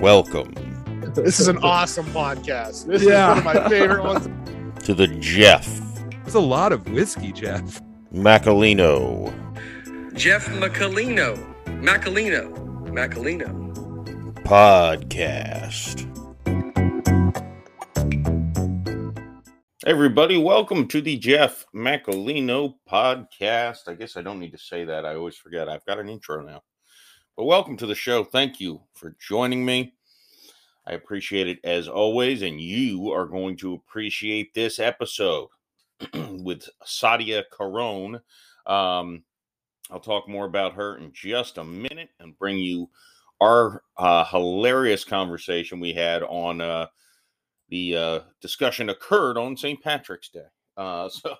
Welcome This is an awesome podcast. This Yeah. is one of my favorite ones. to the Jeff It's a lot of whiskey, Jeff. Macolino Jeff Macolino. Macolino. Macolino. podcast. Everybody, welcome to the Jeff Macolino podcast. I guess I don't need to say that. I always forget. I've got an intro now. But welcome to the show. Thank you for joining me. I appreciate it as always, and you are going to appreciate this episode with Sadia Carone. Um, I'll talk more about her in just a minute and bring you our uh, hilarious conversation we had on uh, the uh, discussion occurred on St. Patrick's Day. Uh, so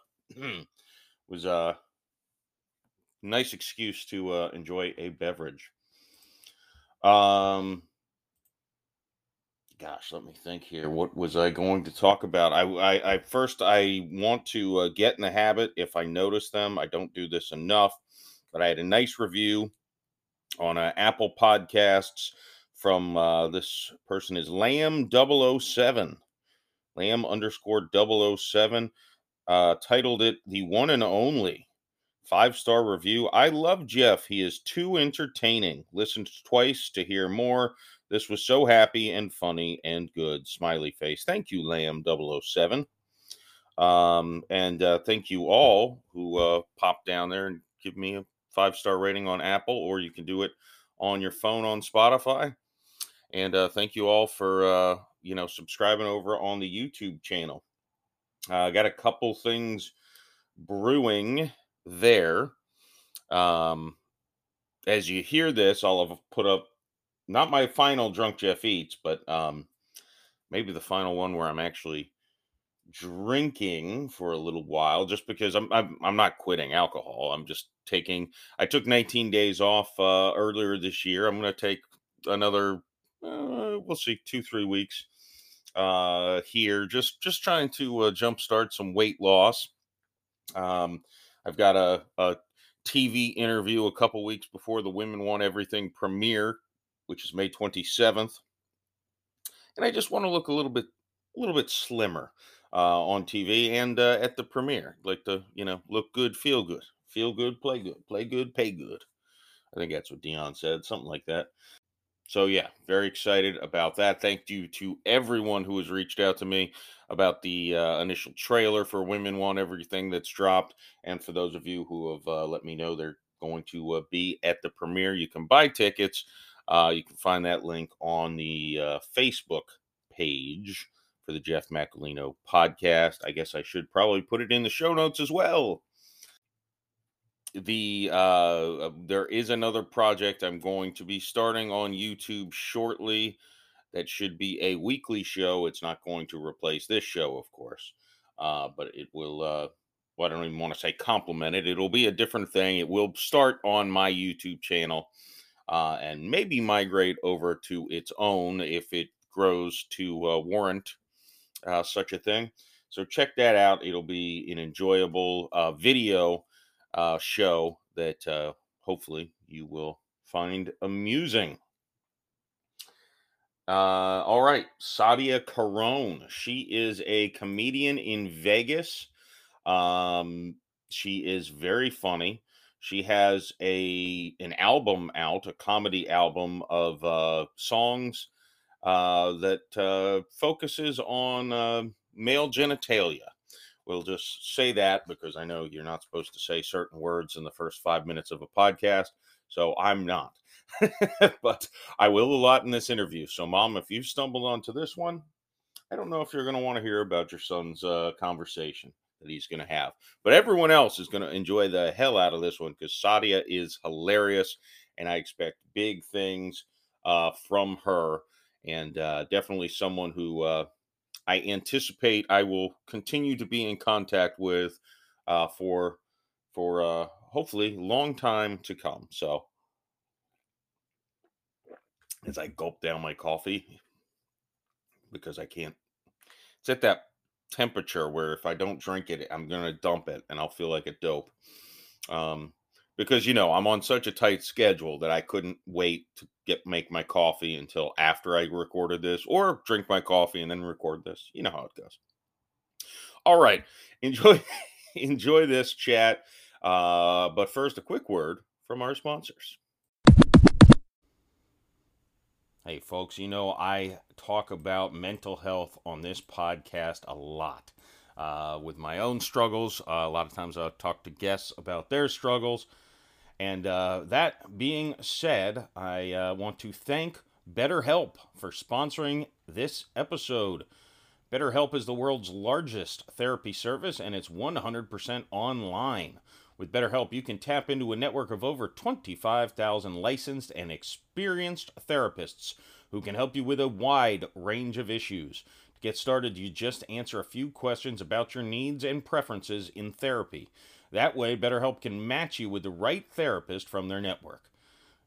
was a nice excuse to uh, enjoy a beverage. Um, gosh, let me think here. What was I going to talk about? I, I, I first I want to uh, get in the habit. If I notice them, I don't do this enough. But I had a nice review on uh, Apple Podcasts from uh, this person is Lamb 007. Lamb underscore 007 uh, titled it The One and Only. Five star review. I love Jeff. He is too entertaining. Listened twice to hear more. This was so happy and funny and good. Smiley face. Thank you, Lamb 007. Um, and uh, thank you all who uh, popped down there and give me a five star rating on Apple, or you can do it on your phone on Spotify. And uh, thank you all for uh, you know subscribing over on the YouTube channel. I got a couple things brewing there. Um, as you hear this, I'll have put up not my final drunk Jeff eats, but um, maybe the final one where I'm actually drinking for a little while, just because I'm I'm, I'm not quitting alcohol. I'm just taking. I took 19 days off uh, earlier this year. I'm going to take another. Uh, we'll see, two three weeks uh here just just trying to uh, jumpstart some weight loss um i've got a, a tv interview a couple weeks before the women want everything premiere which is may 27th and i just want to look a little bit a little bit slimmer uh on tv and uh, at the premiere like to you know look good feel good feel good play good play good pay good. I think that's what Deion said something like that so yeah, very excited about that. Thank you to everyone who has reached out to me about the uh, initial trailer for Women Want Everything that's dropped, and for those of you who have uh, let me know they're going to uh, be at the premiere. You can buy tickets. Uh, you can find that link on the uh, Facebook page for the Jeff Macolino podcast. I guess I should probably put it in the show notes as well the uh there is another project i'm going to be starting on youtube shortly that should be a weekly show it's not going to replace this show of course uh but it will uh well, i don't even want to say compliment it it'll be a different thing it will start on my youtube channel uh and maybe migrate over to its own if it grows to uh, warrant uh, such a thing so check that out it'll be an enjoyable uh video uh, show that uh, hopefully you will find amusing. Uh, all right, Sadia Carone. She is a comedian in Vegas. Um, she is very funny. She has a an album out, a comedy album of uh, songs uh, that uh, focuses on uh, male genitalia. We'll just say that because I know you're not supposed to say certain words in the first five minutes of a podcast. So I'm not. but I will a lot in this interview. So, Mom, if you've stumbled onto this one, I don't know if you're going to want to hear about your son's uh, conversation that he's going to have. But everyone else is going to enjoy the hell out of this one because Sadia is hilarious. And I expect big things uh, from her. And uh, definitely someone who uh, I anticipate I will continue to be in contact with uh, for for uh, hopefully long time to come. So as I gulp down my coffee because I can't. It's at that temperature where if I don't drink it, I'm gonna dump it and I'll feel like a dope. Um, because you know I'm on such a tight schedule that I couldn't wait to get make my coffee until after I recorded this, or drink my coffee and then record this. You know how it goes. All right, enjoy enjoy this chat. Uh, but first, a quick word from our sponsors. Hey, folks, you know, I talk about mental health on this podcast a lot. Uh, with my own struggles, uh, a lot of times I'll talk to guests about their struggles. And uh, that being said, I uh, want to thank BetterHelp for sponsoring this episode. BetterHelp is the world's largest therapy service and it's 100% online. With BetterHelp, you can tap into a network of over 25,000 licensed and experienced therapists who can help you with a wide range of issues. To get started, you just answer a few questions about your needs and preferences in therapy. That way, BetterHelp can match you with the right therapist from their network.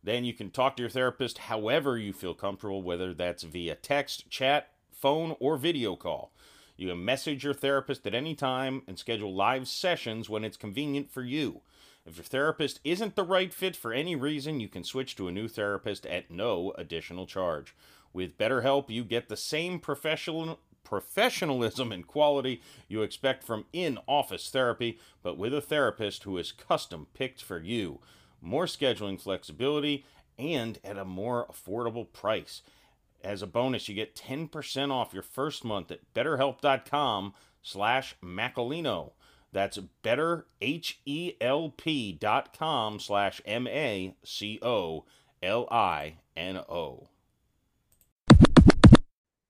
Then you can talk to your therapist however you feel comfortable, whether that's via text, chat, phone, or video call. You can message your therapist at any time and schedule live sessions when it's convenient for you. If your therapist isn't the right fit for any reason, you can switch to a new therapist at no additional charge. With BetterHelp, you get the same professional professionalism and quality you expect from in-office therapy, but with a therapist who is custom picked for you. More scheduling flexibility and at a more affordable price. As a bonus, you get 10% off your first month at betterhelp.com slash Macolino. That's betterhelp.com slash M-A-C-O-L-I-N-O.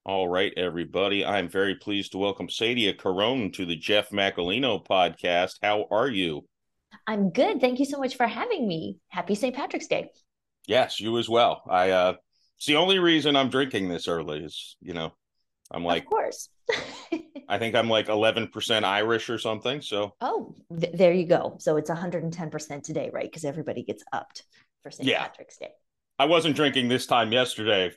All right, everybody. I'm very pleased to welcome Sadia Carone to the Jeff Macolino podcast. How are you? I'm good. Thank you so much for having me. Happy St. Patrick's Day. Yes, you as well. I uh it's the only reason I'm drinking this early is, you know, I'm like of course. I think I'm like 11% Irish or something. So, oh, th- there you go. So it's 110% today, right? Because everybody gets upped for St. Yeah. Patrick's Day. I wasn't drinking this time yesterday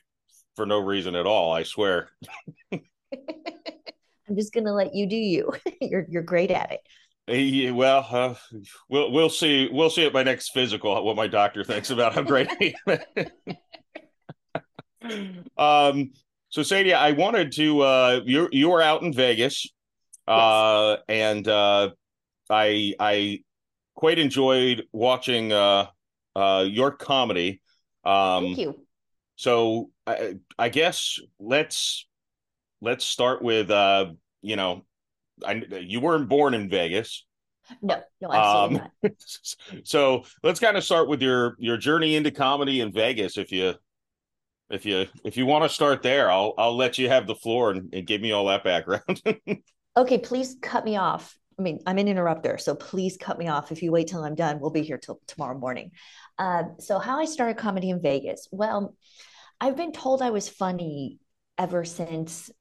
for no reason at all, I swear. I'm just gonna let you do you. you're you're great at it. Eh, well, uh, we'll we'll see. We'll see at my next physical what my doctor thinks about how great I am. um. So, Sadia, I wanted to. Uh, you you were out in Vegas, uh, and uh, I I quite enjoyed watching uh, uh, your comedy. Um, Thank you. So I, I guess let's let's start with uh, you know, I, you weren't born in Vegas. No, no, absolutely Um, not. so let's kind of start with your your journey into comedy in Vegas. If you if you if you want to start there, I'll I'll let you have the floor and, and give me all that background. Okay, please cut me off. I mean, I'm an interrupter, so please cut me off. If you wait till I'm done, we'll be here till tomorrow morning. Uh, so, how I started comedy in Vegas? Well, I've been told I was funny ever since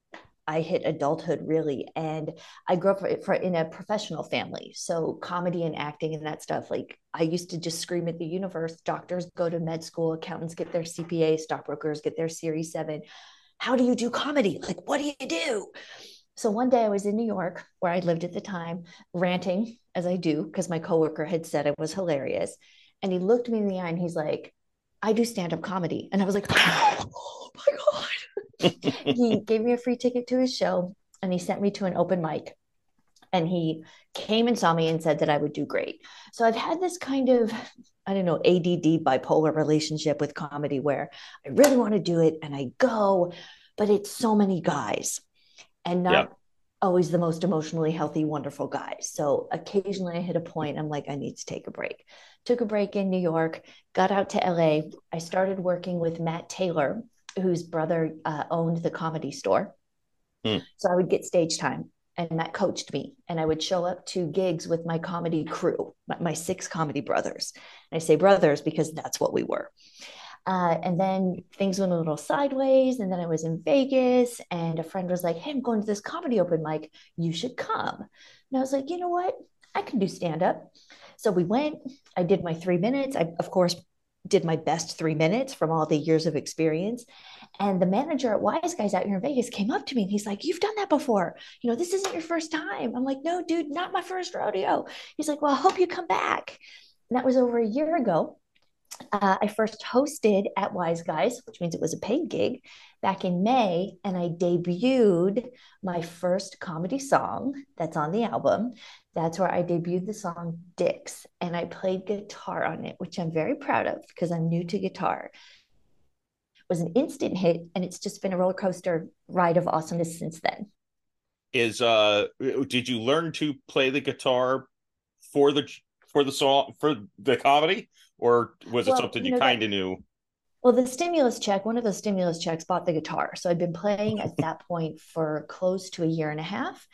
I hit adulthood, really. And I grew up for, for, in a professional family. So, comedy and acting and that stuff, like I used to just scream at the universe. Doctors go to med school, accountants get their CPA, stockbrokers get their Series 7. How do you do comedy? Like, what do you do? So one day I was in New York, where I lived at the time, ranting as I do, because my coworker had said it was hilarious. And he looked me in the eye and he's like, I do stand up comedy. And I was like, oh my God. he gave me a free ticket to his show and he sent me to an open mic. And he came and saw me and said that I would do great. So I've had this kind of, I don't know, ADD bipolar relationship with comedy where I really want to do it and I go, but it's so many guys and not Yeah. Always the most emotionally healthy, wonderful guy. So occasionally I hit a point, I'm like, I need to take a break. Took a break in New York, got out to LA. I started working with Matt Taylor, whose brother uh, owned the comedy store. Hmm. So I would get stage time. And Matt coached me, and I would show up to gigs with my comedy crew, my, my six comedy brothers. And I say brothers because that's what we were. Uh, and then things went a little sideways. And then I was in Vegas, and a friend was like, Hey, I'm going to this comedy open mic. You should come. And I was like, You know what? I can do stand up. So we went. I did my three minutes. I, of course, did my best three minutes from all the years of experience. And the manager at Wise Guys out here in Vegas came up to me and he's like, You've done that before. You know, this isn't your first time. I'm like, No, dude, not my first rodeo. He's like, Well, I hope you come back. that was over a year ago. Uh, I first hosted at Wise Guys, which means it was a paid gig, back in May, and I debuted my first comedy song that's on the album. That's where I debuted the song Dicks, and I played guitar on it, which I'm very proud of because I'm new to guitar. It was an instant hit, and it's just been a roller coaster ride of awesomeness since then. Is uh, did you learn to play the guitar for the for the song for the comedy, or was Well, it something you you know kind of knew? Well, the stimulus check, one of the stimulus checks bought the guitar. So I'd been playing at that point for close to a year and a half.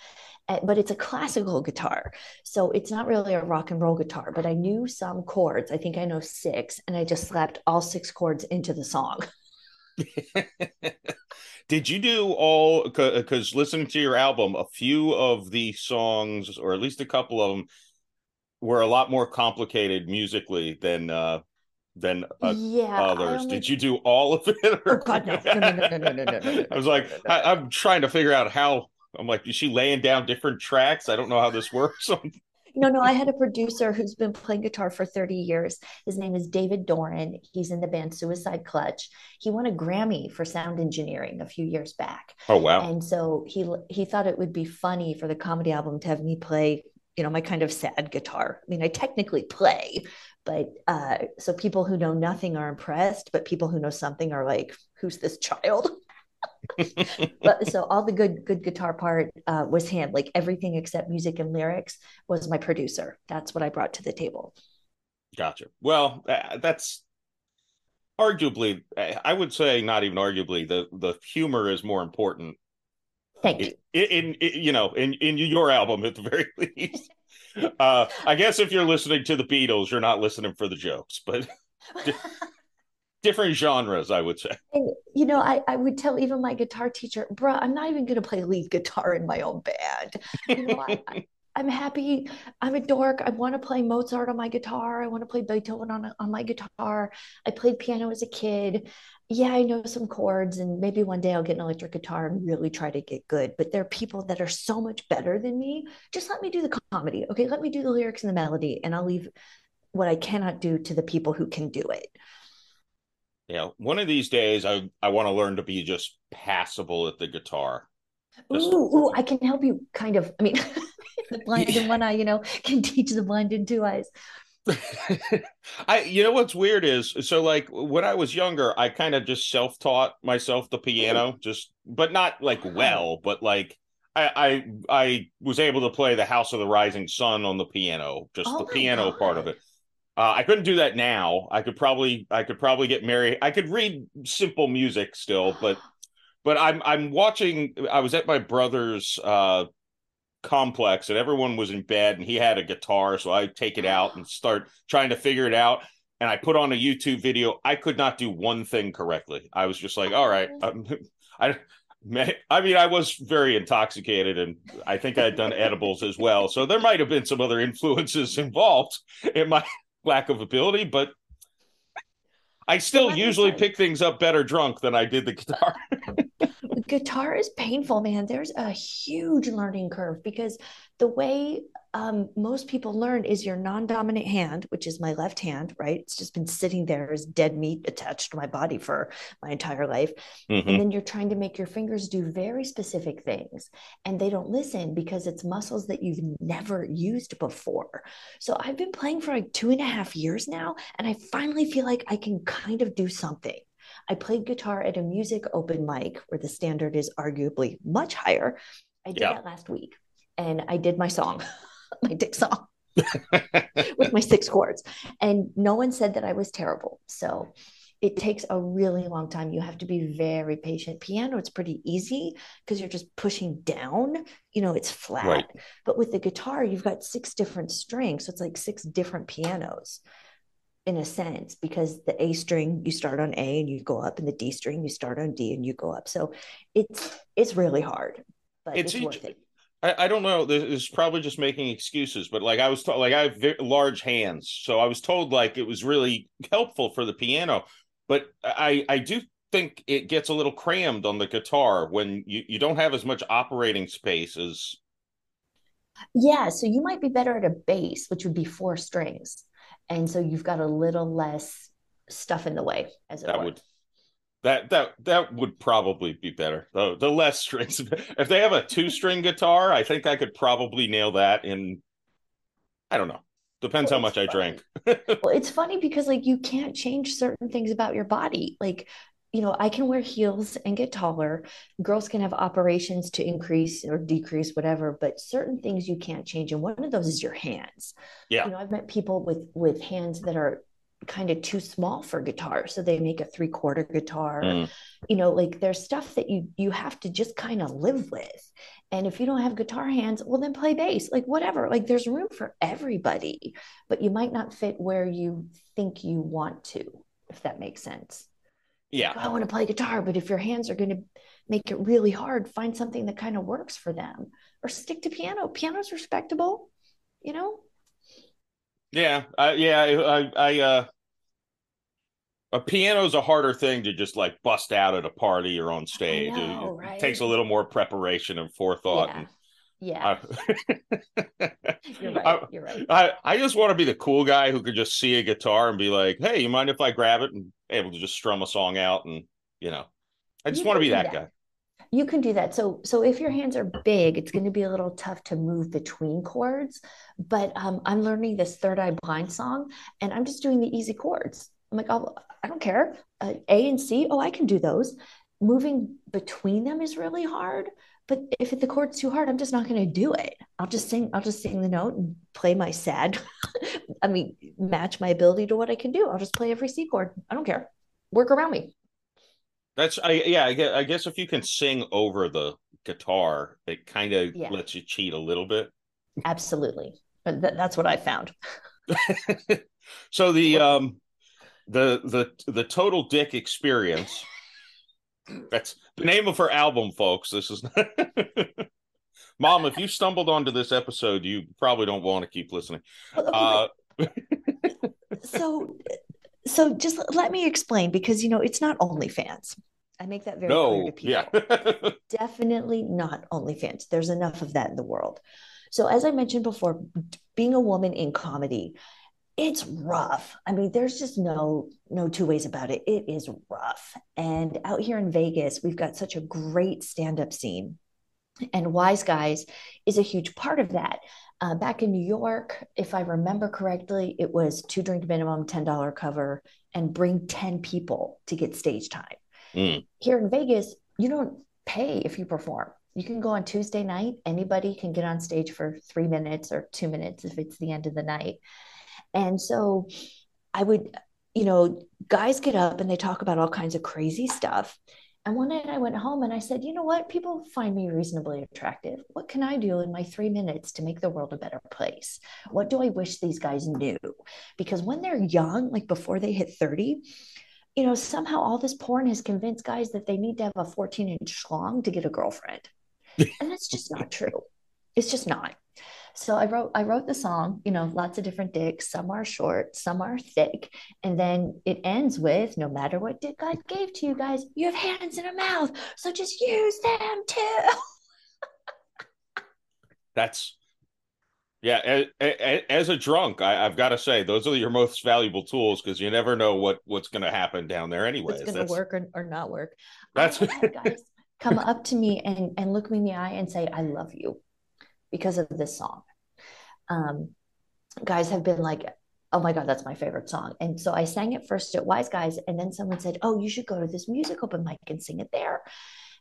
Uh, But it's a classical guitar. So it's not really a rock and roll guitar, but I knew some chords. I think I know six, and I just slapped all six chords into the song. Did you do all because listening to your album, a few of the songs, or at least a couple of them, were a lot more complicated musically than uh than uh, yeah, others. Did you do all of it? Or... Oh God, no. No, no, no, no, no, no, no, I was like, I, am trying to figure out how. I'm like, is she laying down different tracks? I don't know how this works. no, no. I had a producer who's been playing guitar for 30 years. His name is David Doran. He's in the band Suicide Clutch. He won a Grammy for sound engineering a few years back. Oh wow! And so he he thought it would be funny for the comedy album to have me play you know, my kind of sad guitar. I mean, I technically play, but uh so people who know nothing are impressed, but people who know something are like, who's this child? but so all the good good guitar part uh, was him like everything except music and lyrics was my producer that's what i brought to the table gotcha. Well, uh, that's arguably, I would say, not even arguably, the the humor is more important thank you. in, in, in you know in in your album at the very least. Uh, I guess if you're listening to the Beatles, you're not listening for the jokes, but different genres, I would say. and you know I, I would tell even my guitar teacher bruh i'm not even going to play lead guitar in my own band. You know I, I, i'm happy. I'm a dork. I want to play mozart on my guitar. I want to play beethoven on, on my guitar. I played piano as a kid yeah i know some chords and maybe one day i'll get an electric guitar and really try to get good but there are people that are so much better than me just let me do the comedy okay let me do the lyrics and the melody and i'll leave what i cannot do to the people who can do it Yeah, one of these days, I I want to learn to be just passable at the guitar. Just- Ooh, ooh, I can help you kind of. I mean, the blind in one eye, you know, can teach the blind in two eyes. I you know what's weird is so like when I was younger, I kind of just self-taught myself the piano, just but not like well, but like I I I was able to play the House of the Rising Sun on the piano, just Oh the piano part of it. Uh, I couldn't do that now. I could probably I could probably get married. I could read simple music still, but but I'm I'm watching. I was at my brother's uh, complex, and everyone was in bed, and he had a guitar, so I take it out and start trying to figure it out. And I put on a YouTube video. I could not do one thing correctly. I was just like, all right, um, I. I mean, I was very intoxicated, and I think I had done edibles as well. So there might have been some other influences involved in my lack of ability, but I still usually pick things up better drunk than I did the guitar. Guitar is painful, man. There's a huge learning curve because the way um, most people learn is your non-dominant hand, which is my left hand, right? It's just been sitting there as dead meat attached to my body for my entire life. Mhm. And then you're trying to make your fingers do very specific things, and they don't listen because it's muscles that you've never used before. So I've been playing for like two and a half years now, and I finally feel like I can kind of do something. I played guitar at a music open mic where the standard is arguably much higher. I did Yeah. that last week, and I did my song, my dick song with my six chords. And no one said that I was terrible. So it takes a really long time. You have to be very patient. Piano, it's pretty easy because you're just pushing down, you know, it's flat. Right. But with the guitar, you've got six different strings. So it's like six different pianos in a sense, because the A string, you start on A and you go up, and the D string, you start on D and you go up. So it's it's really hard, but It's it's, worth it. I, I don't know. This is probably just making excuses, but like I was told, like I have very large hands, so I was told like it was really helpful for the piano. But I I do think it gets a little crammed on the guitar when you you don't have as much operating space as Yeah, so you might be better at a bass, which would be four strings. And so you've got a little less stuff in the way as it that were. would that that that would probably be better. The the less strings. If they have a two string guitar, I think I could probably nail that in. I don't know. Depends Well, how much I funny. drank. Well, it's funny because like you can't change certain things about your body. Like, you know, I can wear heels and get taller. Girls can have operations to increase or decrease whatever, but certain things you can't change. And one of those is your hands. Yeah. You know, I've met people with with hands that are kind of too small for guitar, so they make a three quarter guitar. Mm. You know, like there's stuff that you you have to just kind of live with. And if you don't have guitar hands, well then play bass. Like whatever. Like there's room for everybody, but you might not fit where you think you want to, if that makes sense. Yeah. "Oh, I want to play guitar, but if your hands are going to make it really hard, find something that kind of works for them or stick to piano. Piano's respectable, you know? Yeah. Uh, yeah. I, I, I, uh, a piano's a harder thing to just like bust out at a party or on stage. Know, it right? takes a little more preparation and forethought. yeah. and Yeah. I, you're right. I, you're right. I, I just want to be the cool guy who could just see a guitar and be like, "Hey, you mind if I grab it?" and able to just strum a song out, and you know, I just You want to be that, that. guy. You can do that. So, so if your hands are big, it's going to be a little tough to move between chords. But um, I'm learning this Third Eye Blind song, and I'm just doing the easy chords. I'm like, oh, I don't care. Uh, a and C, oh, I can do those. Moving between them is really hard. But if the chord's too hard, I'm just not going to do it. I'll just sing. I'll just sing the note and play my sad. I mean, match my ability to what I can do. I'll just play every C chord. I don't care. Work around me. That's I yeah. I guess, I guess if you can sing over the guitar, it kind of Yeah. lets you cheat a little bit. Absolutely. Th- that's what I found. so the um the the the total dick experience that's the name of her album folks this is mom if you stumbled onto this episode you probably don't want to keep listening uh so, so just let me explain because you know it's not OnlyFans. I make that very clear no to people. yeah Definitely not OnlyFans. There's enough of that in the world. So, as I mentioned before, being a woman in comedy, it's rough. I mean, there's just no no two ways about it. It is rough. And out here in Vegas, we've got such a great stand-up scene. And Wise Guys is a huge part of that. Uh, back in New York, if I remember correctly, it was two drink minimum, $10 cover, and bring 10 people to get stage time. Mm. Here in Vegas, you don't pay if you perform. You can go on Tuesday night, anybody can get on stage for three minutes or two minutes if it's the end of the night. And so I would, you know, guys get up and they talk about all kinds of crazy stuff. And one night I went home and I said, you know what? People find me reasonably attractive. What can I do in my three minutes to make the world a better place? What do I wish these guys knew? Because when they're young, like before they hit 30, you know, somehow all this porn has convinced guys that they need to have a 14 inch schlong to get a girlfriend. And that's just not true. It's just not. So I wrote I wrote the song, you know, lots of different dicks. Some are short, some are thick, and then it ends with no matter what dick God gave to you guys, you have hands and a mouth, so just use them too. that's yeah a- a- as a drunk I, i've got to say those are your most valuable tools because you never know what what's going to happen down there anyways It's gonna work or, or not work. That's- have guys come up to me and and look me in the eye and say, I love you because of this song. Um, guys have been like, oh my God, that's my favorite song. And so I sang it first at Wise Guys, and then someone said, Oh, you should go to this music open mic and sing it there.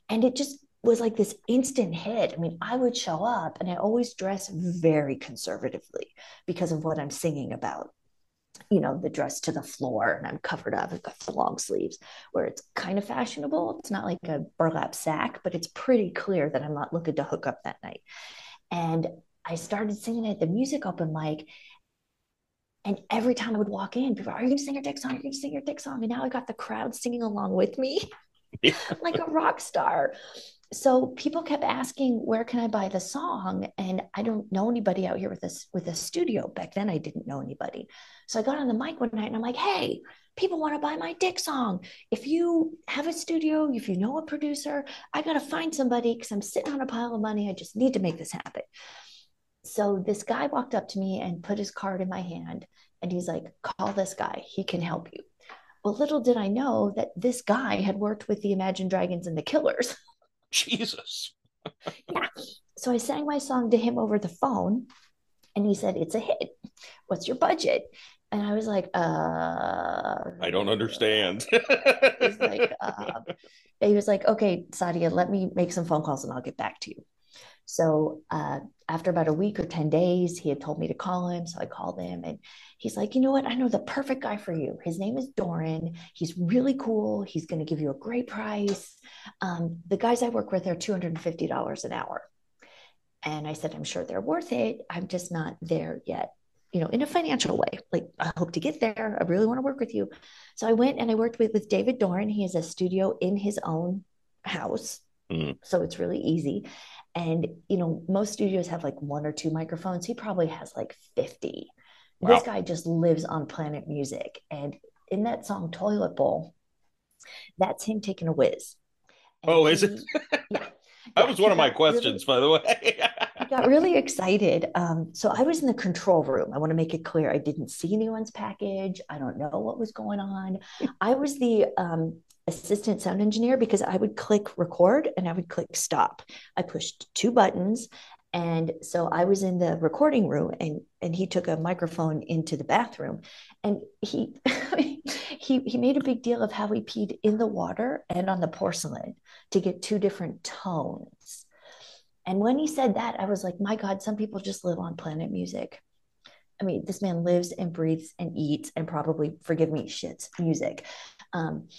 And it just was like this instant hit. I mean, I would show up and I always dress very conservatively because of what I'm singing about. You know, the dress to the floor and I'm covered up, I've got the long sleeves where it's kind of fashionable. It's not like a burlap sack, but it's pretty clear that I'm not looking to hook up that night. And I started singing at the music open mic. And every time I would walk in, people, are you going to sing your dick song? Are you going to sing your dick song? And now I got the crowd singing along with me Yeah. like a rock star. So people kept asking, where can I buy the song? And I don't know anybody out here with this with a studio. Back then I didn't know anybody. So I got on the mic one night and I'm like, hey, people want to buy my dick song. If you have a studio, if you know a producer, I got to find somebody because I'm sitting on a pile of money. I just need to make this happen. So this guy walked up to me and put his card in my hand And he's like, call this guy, he can help you. Well, little did I know that this guy had worked with the Imagine Dragons and the Killers. Jesus. yeah. So I sang my song to him over the phone and he said, It's a hit. What's your budget? And I was like, uh I don't understand. He's like, uh, he was like, okay, Sadia, let me make some phone calls and I'll get back to you. So uh, after about a week or 10 days, he had told me to call him. So I called him and he's like, you know what? I know the perfect guy for you. His name is Doran. He's really cool. He's going to give you a great price. Um, the guys I work with are $250 an hour. And I said, I'm sure they're worth it. I'm just not there yet, you know, in a financial way. Like, I hope to get there. I really want to work with you. So I went and I worked with, with David Doran. He has a studio in his own house. Mm. So it's really easy. And, you know, most studios have like one or two microphones. He probably has like 50. Wow. This guy just lives on planet music. And in that song, Toilet Bowl, that's him taking a whiz. And oh, is he, it? yeah. That was one of my questions, really, by the way. I got really excited. Um, so I was in the control room. I want to make it clear I didn't see anyone's package. I don't know what was going on. I was the um, assistant sound engineer because I would click record and I would click stop. I pushed two buttons. And so I was in the recording room and and he took a microphone into the bathroom and he he he made a big deal of how he peed in the water and on the porcelain to get two different tones. And when he said that, I was like, my God, some people just live on planet music. I mean, this man lives and breathes and eats and probably, forgive me, shits music. Um,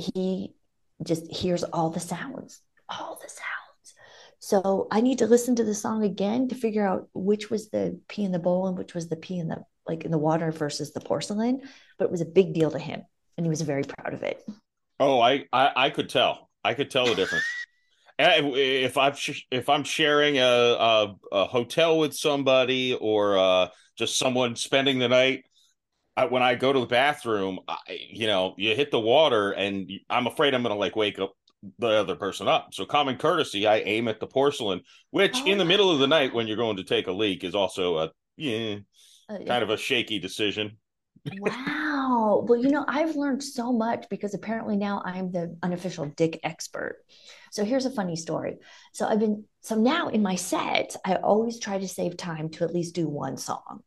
he just hears all the sounds, all the sounds. So I need to listen to the song again to figure out which was the pee in the bowl and which was the pee in the like in the water versus the porcelain. But it was a big deal to him, and he was very proud of it. Oh, I I, I could tell. I could tell the difference. if I'm if I'm sharing a, a, a hotel with somebody or uh, just someone spending the night, I, when I go to the bathroom, I, you know, you hit the water, and I'm afraid I'm going to like wake up the other person up. So common courtesy, I aim at the porcelain, which oh, in the middle of the night when you're going to take a leak is also a yeah, uh, kind of a shaky decision. wow. Well, you know, I've learned so much because apparently now I'm the unofficial dick expert. So here's a funny story. So I've been so now in my set, I always try to save time to at least do one song.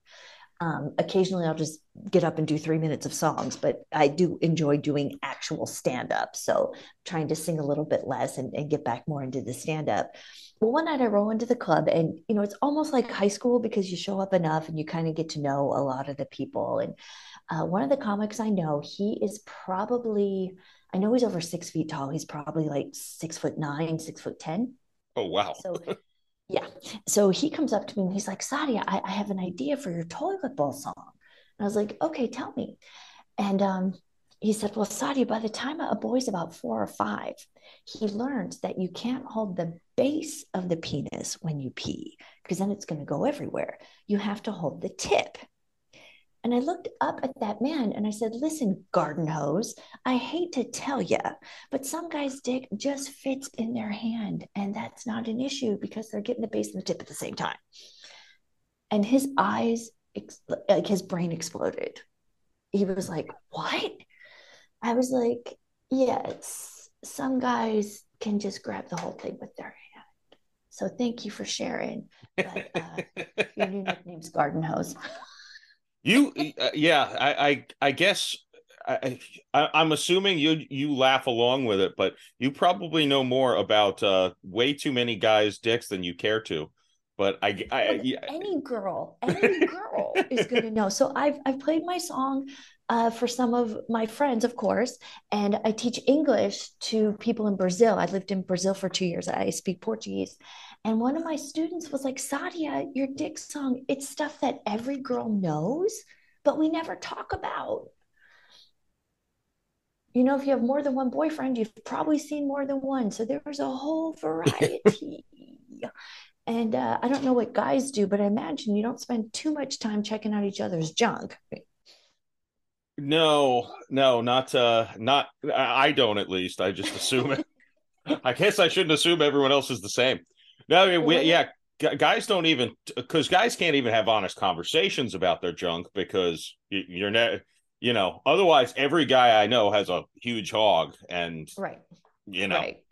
Um, occasionally, I'll just get up and do three minutes of songs, but I do enjoy doing actual stand up. So, trying to sing a little bit less and, and get back more into the stand up. Well, one night I roll into the club, and you know, it's almost like high school because you show up enough and you kind of get to know a lot of the people. And uh, one of the comics I know, he is probably, I know he's over six feet tall. He's probably like six foot nine, six foot 10. Oh, wow. So, Yeah. So he comes up to me and he's like, Sadia, I, I have an idea for your toilet bowl song. And I was like, okay, tell me. And um, he said, well, Sadia, by the time a boy's about four or five, he learns that you can't hold the base of the penis when you pee because then it's going to go everywhere. You have to hold the tip. And I looked up at that man and I said, Listen, garden hose, I hate to tell you, but some guy's dick just fits in their hand. And that's not an issue because they're getting the base and the tip at the same time. And his eyes, like his brain exploded. He was like, What? I was like, Yes, some guys can just grab the whole thing with their hand. So thank you for sharing. But, uh, your new nickname's Garden Hose. You, uh, yeah, I, I, I guess I, I, am assuming you you laugh along with it, but you probably know more about uh, way too many guys' dicks than you care to. But I, I yeah. any girl, any girl is going to know. So I've I've played my song uh, for some of my friends, of course, and I teach English to people in Brazil. I lived in Brazil for two years. I speak Portuguese, and one of my students was like, Sadia, your dick song, it's stuff that every girl knows, but we never talk about. You know, if you have more than one boyfriend, you've probably seen more than one. So there's a whole variety. and uh, I don't know what guys do, but I imagine you don't spend too much time checking out each other's junk. No, no, not uh not I don't at least. I just assume it. I guess I shouldn't assume everyone else is the same. No, we, yeah, guys don't even because guys can't even have honest conversations about their junk because you're not you know otherwise every guy i know has a huge hog and Right. you know Right.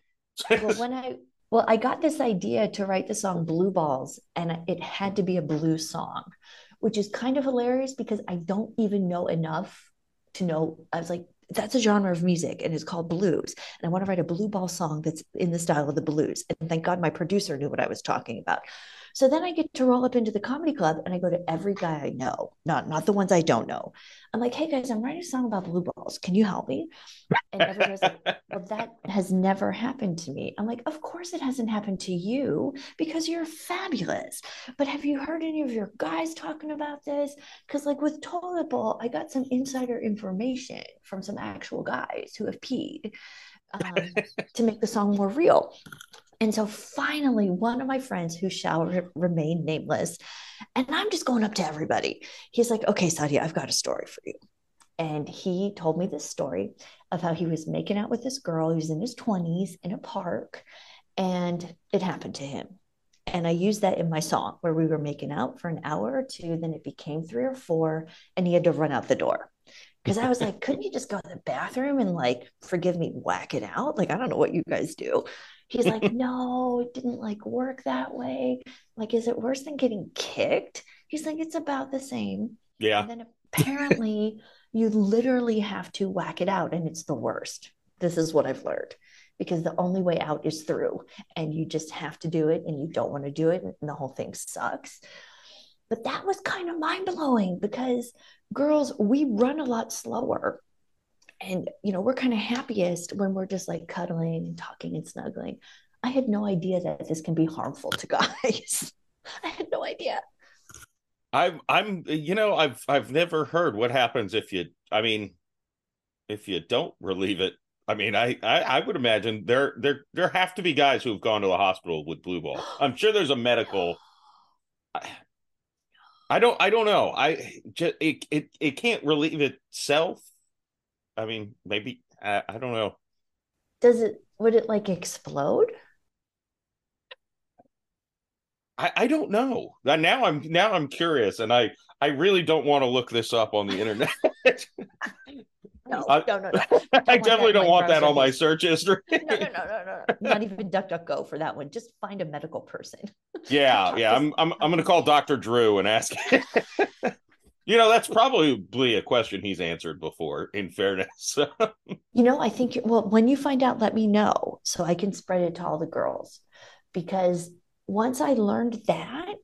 well when i well i got this idea to write the song blue balls and it had to be a blues song which is kind of hilarious because i don't even know enough to know i was like that's a genre of music and it's called blues. And i want to write a blue ball song that's in the style of the blues. And thank god my producer knew what i was talking about so then i get to roll up into the comedy club and i go to every guy i know not not the ones i don't know i'm like hey guys i'm writing a song about blue balls can you help me and everybody's like well, that has never happened to me. I'm like, of course it hasn't happened to you because you're fabulous. But have you heard any of your guys talking about this? Because, like with Toilet Bowl, I got some insider information from some actual guys who have peed um, to make the song more real. And so finally, one of my friends who shall re- remain nameless, and I'm just going up to everybody. He's like, okay, Sadia, I've got a story for you. And he told me this story of how he was making out with this girl. Was in his 20s in a park, and it happened to him. And I used that in my song where we were making out for an hour or two, then it became three or four, and he had to run out the door. Because I was like, couldn't you just go to the bathroom and, like, forgive me, whack it out? Like, I don't know what you guys do. He's like, no, it didn't like work that way. Like, is it worse than getting kicked? He's like, it's about the same. yeah And then apparently, you literally have to whack it out, and it's the worst. This is what I've learned because the only way out is through, and you just have to do it, and you don't want to do it, and the whole thing sucks. But that was kind of mind blowing because girls, we run a lot slower. And, you know, we're kind of happiest when we're just like cuddling and talking and snuggling. I had no idea that this can be harmful to guys. I had no idea. i'm i'm you know i've i've never heard what happens if you i mean if you don't relieve it i mean i i, I would imagine there there there have to be guys who've gone to the hospital with blue ball i'm sure there's a medical I, I don't I don't know. I just it it, it can't relieve itself. I mean, maybe I, I don't know. Does it, would it like explode? I, I don't know. Now I'm now I'm curious and I I really don't want to look this up on the internet. No, I- no, no, no. I want that definitely don't want that on my search history. No, no, no, no, no, no. Not even DuckDuckGo for that one. Just find a medical person. Yeah, yeah. I'm I'm I'm gonna call Dr. Drew and ask You know, that's probably a question he's answered before, in fairness. You know, I think, well, when you find out, let me know so I can spread it to all the girls. Because once I learned that,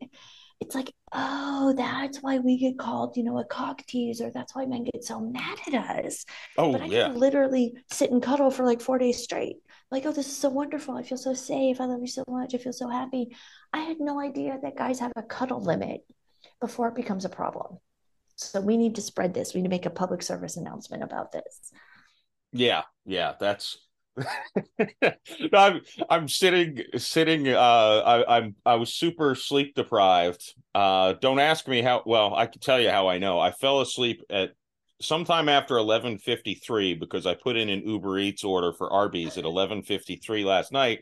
it's like, oh, that's why we get called, you know, a cock teaser. That's why men get so mad at us. oh But I yeah. can literally sit and cuddle for like four days straight. Like, oh, this is so wonderful. I feel so safe. I love you so much. I feel so happy. I had no idea that guys have a cuddle limit before it becomes a problem. So we need to spread this. We need to make a public service announcement about this. Yeah, yeah, that's I'm I'm sitting sitting uh I I'm I was super sleep deprived. Uh don't ask me how well, I can tell you how I know. I fell asleep at sometime after 11:53 because I put in an Uber Eats order for Arby's at 11:53 last night.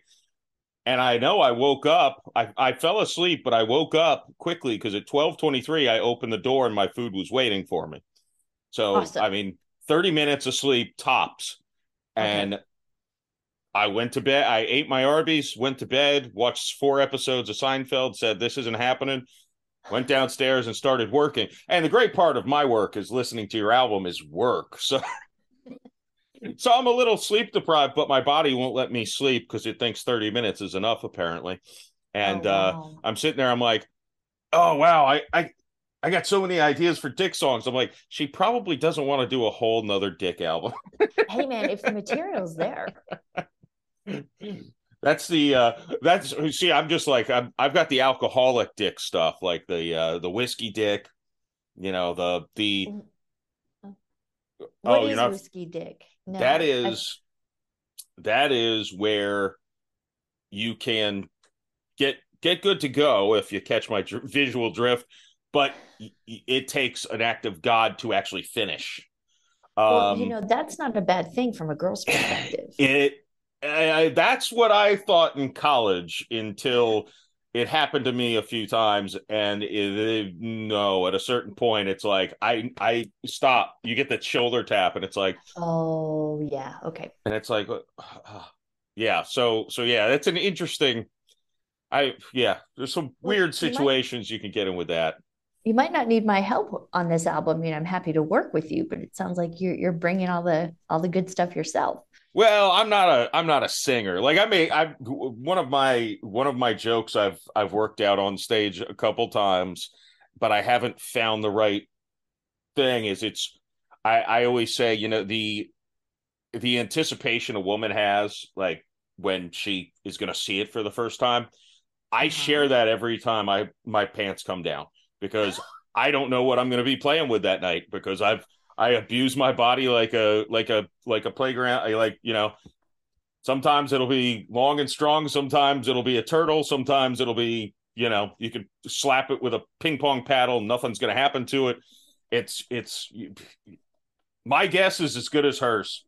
And I know I woke up. I, I fell asleep, but I woke up quickly because at 12:23 I opened the door and my food was waiting for me. So Awesome. I mean 30 minutes of sleep tops. Okay. And I went to bed. I ate my Arby's, went to bed, watched four episodes of Seinfeld, said this isn't happening. Went downstairs and started working. And the great part of my work is listening to your album is work. So So I'm a little sleep deprived, but my body won't let me sleep because it thinks 30 minutes is enough, apparently. And Oh, uh. I'm sitting there, I'm like, oh wow, I I I got so many ideas for Dick songs. I'm like, she probably doesn't want to do a whole nother Dick album. hey man, if the material's there, That's the uh that's see, I'm just like I'm I've got the alcoholic dick stuff, like the uh the whiskey dick, you know, the the what Oh, is not- whiskey dick? No, that I- is that is where you can get get good to go if you catch my dr- visual drift, but it takes an act of God to actually finish. well, you Um, know, that's not a bad thing from a girl's perspective. it I, I- that's what I thought in college until it happened to me a few times, and it, no, at a certain point, it's like I I stop. You get that shoulder tap, and it's like, Oh, yeah. Okay. and it's like, yeah. So so yeah, that's an interesting. I yeah, there's some Well, weird you might- situations you can get in with that. You might not need my help on this album. I mean, I'm happy to work with you, but it sounds like you're you're bringing all the all the good stuff yourself. Well, I'm not a I'm not a singer. Like I may I one of my one of my jokes I've I've worked out on stage a couple times, but I haven't found the right thing. Is it's I I always say you know the the anticipation a woman has like when she is going to see it for the first time. I Uh-huh. share that every time I my pants come down because I don't know what I'm going to be playing with that night because I've I abuse my body like a like a like a playground. I like you know. Sometimes it'll be long and strong. Sometimes it'll be a turtle. Sometimes it'll be you know you can slap it with a ping pong paddle. Nothing's going to happen to it. It's it's my guess is as good as hers.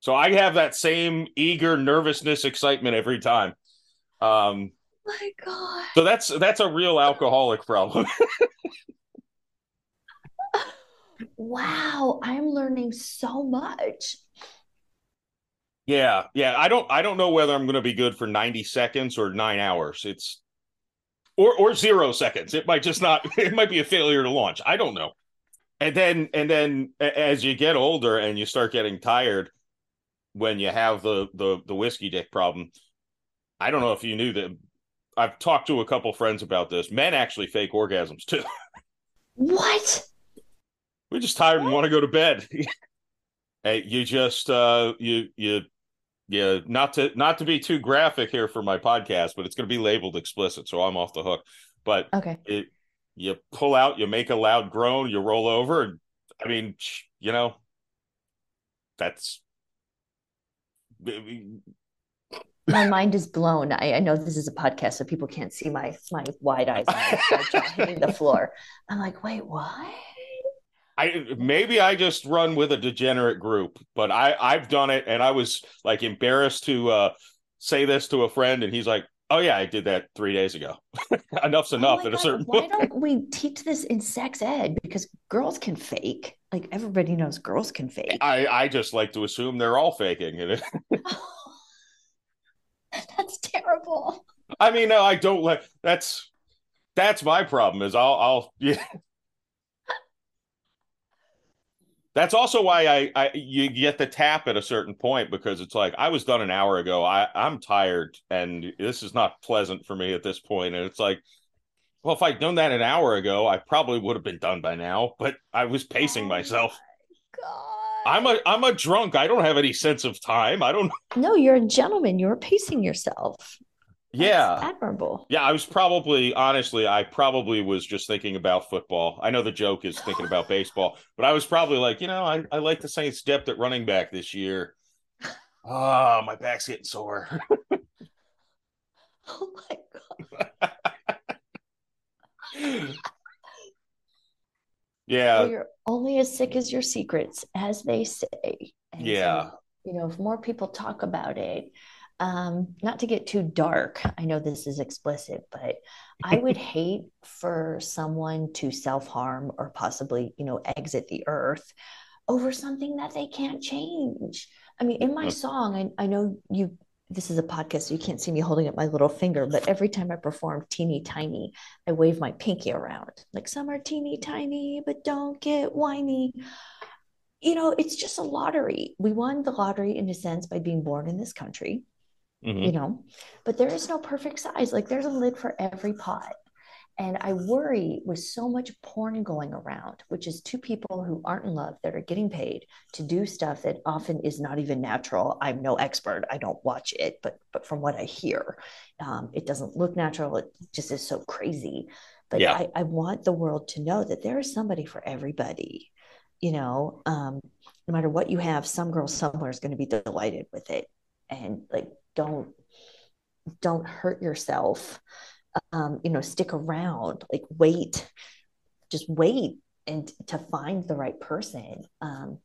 So I have that same eager nervousness, excitement every time. Um, My God. so that's that's a real alcoholic problem. Wow, I'm learning so much. Yeah, yeah. I don't I don't know whether I'm going to be good for 90 seconds or 9 hours. It's or or 0 seconds. It might just not it might be a failure to launch. I don't know. And then and then as you get older and you start getting tired when you have the the the whiskey dick problem. I don't know if you knew that I've talked to a couple friends about this. Men actually fake orgasms too. What? We're just tired and want to go to bed. hey, you just uh you you yeah, not to not to be too graphic here for my podcast, but it's going to be labeled explicit, so I'm off the hook. But Okay. it you pull out, you make a loud groan, you roll over, and I mean, you know, that's My mind is blown. I, I know this is a podcast, so people can't see my my wide eyes and my, my jaw hitting the floor. I'm like, wait, what? I maybe I just run with a degenerate group, but I I've done it, and I was like embarrassed to uh say this to a friend, and he's like, "Oh yeah, I did that three days ago." Enough's Oh enough my at a certain why point. don't we teach this in sex ed? Because girls can fake. Like everybody knows girls can fake. I I just like to assume they're all faking it. That's terrible. I mean, no, I don't like that's that's my problem is I'll I'll yeah. That's also why I, I you get the tap at a certain point because it's like I was done an hour ago. I I'm tired and this is not pleasant for me at this point. And it's like, well, if I'd done that an hour ago, I probably would have been done by now. But I was pacing Oh myself. God. I'm a I'm a drunk. I don't have any sense of time. I don't. No, you're a gentleman. You're pacing yourself. That's Yeah. admirable. Yeah, I was probably honestly, I probably was just thinking about football. I know the joke is thinking about baseball, but I was probably like, you know, I, I like the Saints depth at running back this year. Ah, my back's getting sore. Oh my God. Well, yeah, you're only as sick as your secrets, as they say. And so, Yeah. you know, if more people talk about it, um, not to get too dark, I know this is explicit, but I would hate for someone to self-harm or possibly, you know, exit the earth over something that they can't change. I mean, in my song, I, I know you, this is a podcast, so you can't see me holding up my little finger, but every time I perform teeny tiny, I wave my pinky around. Like some are teeny tiny, but don't get whiny. You know, it's just a lottery. We won the lottery in a sense by being born in this country, Mhm. you know, but there is no perfect size. Like there's a lid for every pot. And I worry with so much porn going around, which is two people who aren't in love that are getting paid to do stuff that often is not even natural. I'm no expert. I don't watch it, but but from what I hear, um, it doesn't look natural. It just is so crazy. But Yeah. I, I want the world to know that there is somebody for everybody. You know, um, no matter what you have, some girl somewhere is going to be delighted with it. And like, don't don't hurt yourself um, you know, stick around, like wait, just wait and to find the right person. Um,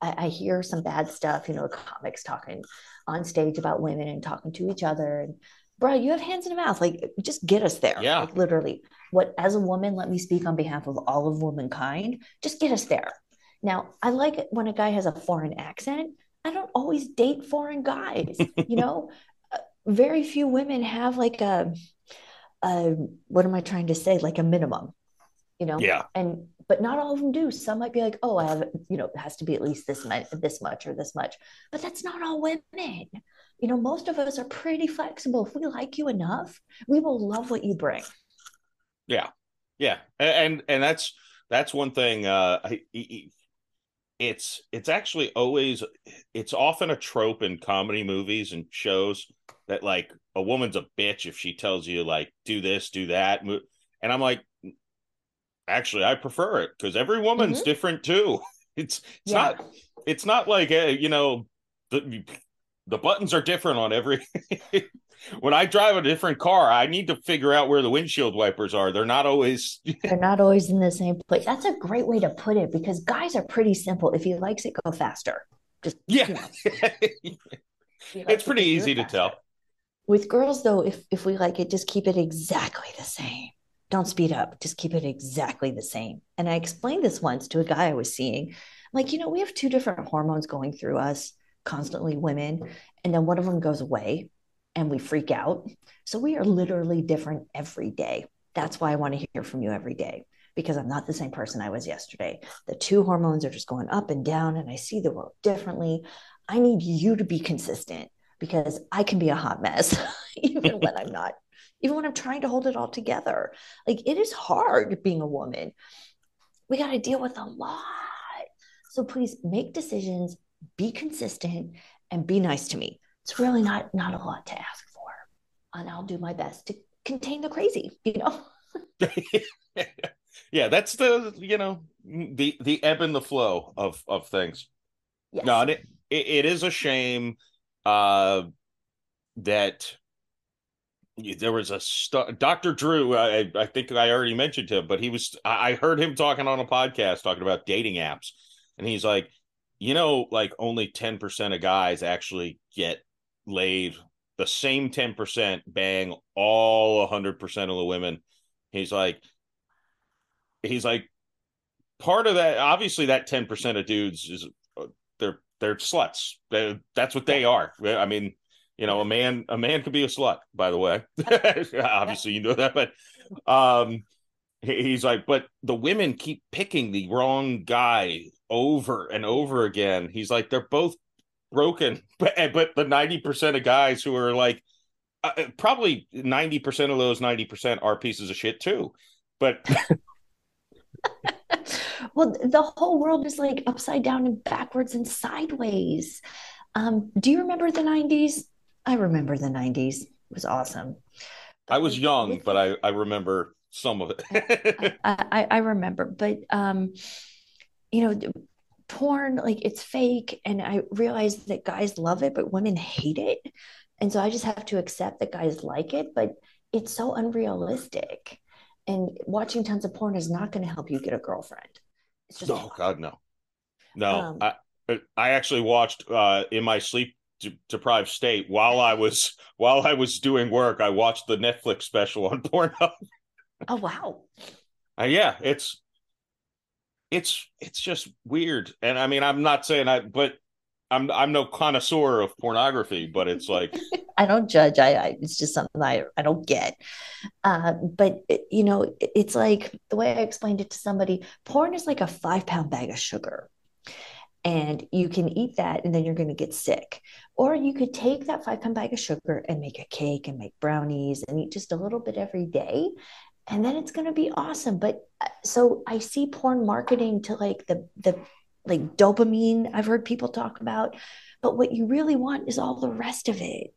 I, I hear some bad stuff, you know, comics talking on stage about women and talking to each other. And bro, you have hands in the mouth. Like, just get us there. Yeah. Like, literally. What, as a woman, let me speak on behalf of all of womankind. Just get us there. Now, I like it when a guy has a foreign accent. I don't always date foreign guys. you know, Uh, very few women have like a, a, what am I trying to say? Like a minimum, you know? Yeah. And, but not all of them do. Some might be like, oh, I have, you know, it has to be at least this much, this much or this much. But that's not all women. You know, most of us are pretty flexible. If we like you enough, we will love what you bring. Yeah, yeah, and and that's that's one thing. Uh, I, it's it's actually always it's often a trope in comedy movies and shows that like a woman's a bitch if she tells you like do this, do that, and I'm like, actually, I prefer it because every woman's mm-hmm. different too. It's it's yeah. not it's not like uh, you know the the buttons are different on every when I drive a different car, I need to figure out where the windshield wipers are. They're not always they're not always in the same place. That's a great way to put it because guys are pretty simple. If he likes it, go faster. Just yeah, you know. it's pretty easy to tell. With girls, though, if if we like it, just keep it exactly the same. Don't speed up. Just keep it exactly the same. And I explained this once to a guy I was seeing. Like, you know, we have two different hormones going through us constantly, women, and then one of them goes away and we freak out. So we are literally different every day. That's why I want to hear from you every day because I'm not the same person I was yesterday. The two hormones are just going up and down, and I see the world differently. I need you to be consistent because I can be a hot mess even when I'm not, even when I'm trying to hold it all together. Like it is hard being a woman. We got to deal with a lot. So please make decisions, be consistent, and be nice to me it's really not not a lot to ask for and i'll do my best to contain the crazy you know yeah that's the you know the the ebb and the flow of of things yes. no it, it, it is a shame uh that there was a st- Dr. Drew. I, I think I already mentioned him, but he was. I heard him talking on a podcast talking about dating apps, and he's like, you know, like only ten percent of guys actually get laid the same 10% bang all 100% of the women. He's like he's like part of that obviously that 10% of dudes is uh, they're they're sluts. They, that's what they are. I mean you know a man a man could be a slut by the way. Obviously you know that but um he's like but the women keep picking the wrong guy over and over again. He's like they're both broken, but but the ninety percent of guys who are like uh, uh probably ninety percent of those ninety percent are pieces of shit too. But well, the whole world is like upside down and backwards and sideways. Um, do you remember the '90s? I remember the '90s. It was awesome. I was young, but I I remember some of it. I, I, I remember, but um, you know, porn like it's fake and i realize that guys love it but women hate it. And so i just have to accept that guys like it but it's so unrealistic. And watching tons of porn is not going to help you get a girlfriend. It's just oh god no. No um, i i actually watched uh in my sleep deprived state while i was while i was doing work. I watched the netflix special on pornhub. Oh wow. Uh, yeah it's it's it's just weird. And I mean, I'm not saying I, but I'm I'm no connoisseur of pornography, but it's like I don't judge. I, I, it's just something I I don't get. Uh, but you know, it's like the way I explained it to somebody. Porn is like a five pound bag of sugar, and you can eat that, and then you're going to get sick. Or you could take that five pound bag of sugar and make a cake and make brownies and eat just a little bit every day, and then it's going to be awesome. But uh, so i see porn marketing to like the the like dopamine i've heard people talk about but what you really want is all the rest of it.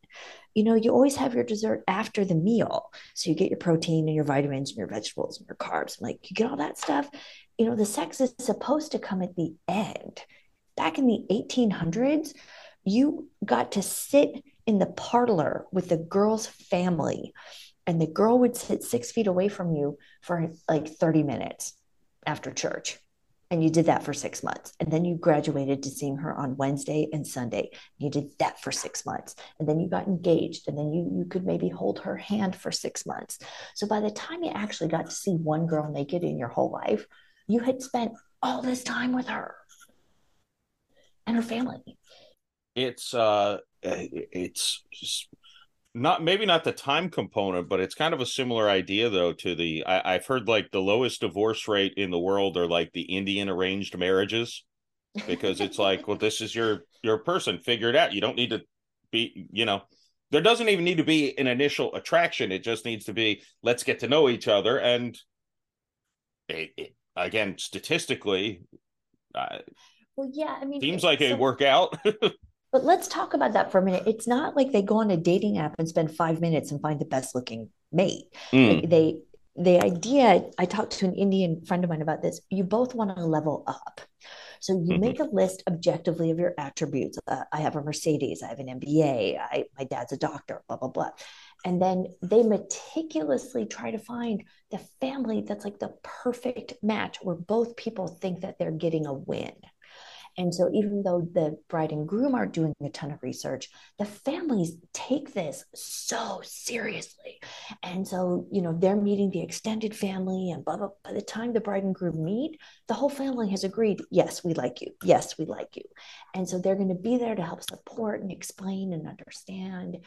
You know you always have your dessert after the meal. So you get your protein and your vitamins and your vegetables and your carbs like you get all that stuff. You know the sex is supposed to come at the end. Back in the 1800s you got to sit in the parlor with the girl's family and the girl would sit six feet away from you for like 30 minutes after church. And you did that for six months. And then you graduated to seeing her on wednesday and sunday. You did that for six months. And then you got engaged. And then you, you could maybe hold her hand for six months. So by the time you actually got to see one girl naked in your whole life you had spent all this time with her and her family. It's uh it's not maybe not the time component, but it's kind of a similar idea though to the I, I've heard like the lowest divorce rate in the world are like the Indian arranged marriages because it's like, well, this is your your person, figure it out. You don't need to be, you know, there doesn't even need to be an initial attraction. It just needs to be let's get to know each other. And it, it, again, statistically, uh, well, yeah, I mean, seems like so, it work out. But let's talk about that for a minute. It's not like they go on a dating app and spend five minutes and find the best looking mate. Mm. They, the idea, I talked to an Indian friend of mine about this. You both want to level up. So you Mhm. make a list objectively of your attributes. Uh, I have a Mercedes, I have an MBA, I, my dad's a doctor, blah, blah, blah. And then they meticulously try to find the family that's like the perfect match where both people think that they're getting a win. And so, even though the bride and groom are doing a ton of research, the families take this so seriously. And so, you know, they're meeting the extended family, and blah, blah. By the time the bride and groom meet, the whole family has agreed, yes, we like you. Yes, we like you. And so, they're going to be there to help support and explain and understand.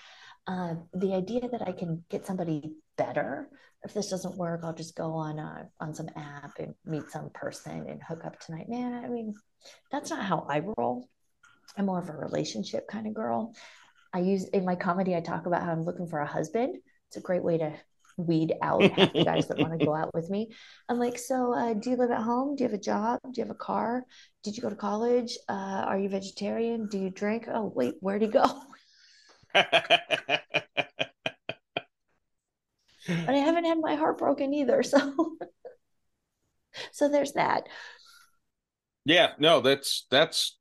Uh, the idea that I can get somebody better if this doesn't work, I'll just go on uh, on some app and meet some person and hook up tonight. Man, I mean, that's not how I roll. I'm more of a relationship kind of girl. I use in my comedy, I talk about how I'm looking for a husband. It's a great way to weed out half the guys that want to go out with me. I'm like, so uh, do you live at home? Do you have a job? Do you have a car? Did you go to college? Uh, are you vegetarian? Do you drink? Oh, wait, where'd he go? but I haven't had my heart broken either. So, so there's that. yeah, no, that's that's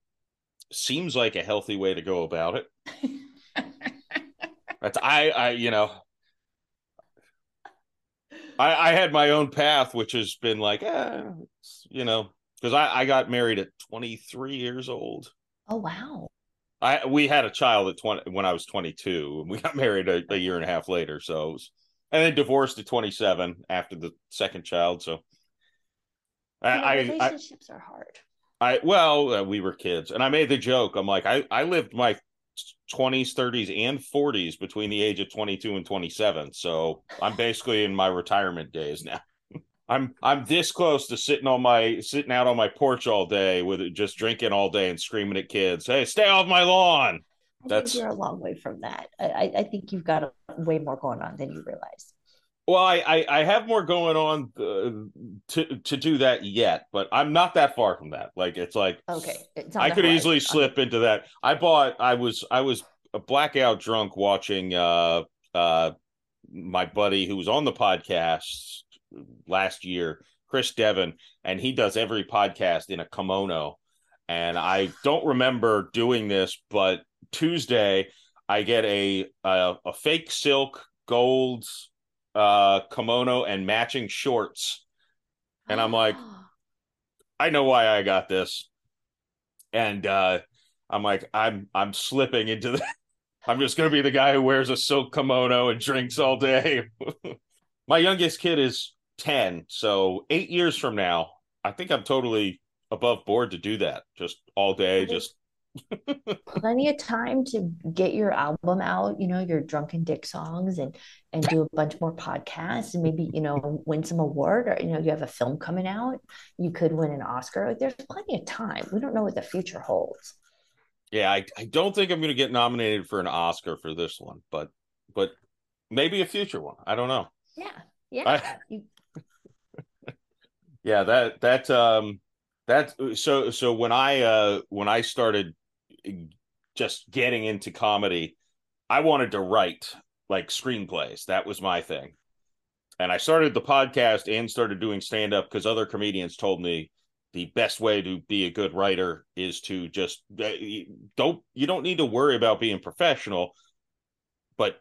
seems like a healthy way to go about it. That's I I you know I I had my own path, which has been like, eh, you know, because I I got married at 23 years old. Oh wow. I we had a child at 20 when I was 22, and we got married a, a year and a half later. So, it was, and then divorced at 27 after the second child. So, I You know, I, I relationships are hard. I well, uh, we were kids, and I made the joke. I'm like, I I lived my 20s, 30s, and 40s between the age of 22 and 27. So I'm basically in my retirement days now. I'm I'm this close to sitting on my sitting out on my porch all day with it, just drinking all day and screaming at kids, "Hey, stay off my lawn!" That's- you're a long way from that. I, I- think you've got a, way more going on than you realize. Well, I I, I have more going on uh, to to do that yet, but I'm not that far from that. Like it's like Okay, it's I could easily Okay. slip into that. I bought. I was. I was a blackout drunk watching. Uh, uh, my buddy who was on the podcast last year, Chris Devon, and he does every podcast in a kimono. And I don't remember doing this, but Tuesday I get a a, a fake silk gold uh kimono and matching shorts. And I'm like, I know why I got this. And uh I'm like, I'm I'm slipping into the I'm just gonna be the guy who wears a silk kimono and drinks all day. My youngest kid is 10, so eight years from now, I think I'm totally above board to do that. Just all day, just plenty of time to get your album out, you know, your drunken dick songs and and do a bunch more podcasts and maybe, you know, win some award or you know, you have a film coming out, you could win an Oscar. Like there's plenty of time. We don't know what the future holds. yeah, I, I don't think I'm gonna get nominated for an Oscar for this one, but but maybe a future one. I don't know. Yeah. Yeah. I- You- yeah that that um that so so when i uh when i started just getting into comedy i wanted to write like screenplays that was my thing and i started the podcast and started doing stand up because other comedians told me the best way to be a good writer is to just uh, don't you don't need to worry about being professional but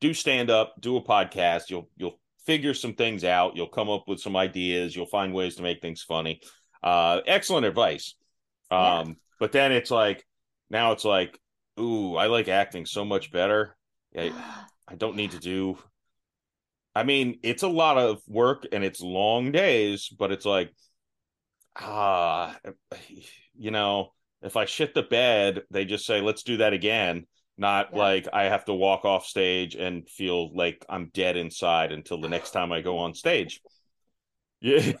do stand up do a podcast you'll you'll figure some things out. You'll come up with some ideas. You'll find ways to make things funny. Uh, excellent advice. Um, Yeah. but then it's like now it's like, ooh, I like acting so much better. I, I don't need to do. I mean, it's a lot of work and it's long days, but it's like, ah, you know, if I shit the bed, they just say, let's do that again. Not Yeah. like I have to walk off stage and feel like I'm dead inside until the next time I go on stage. Yeah.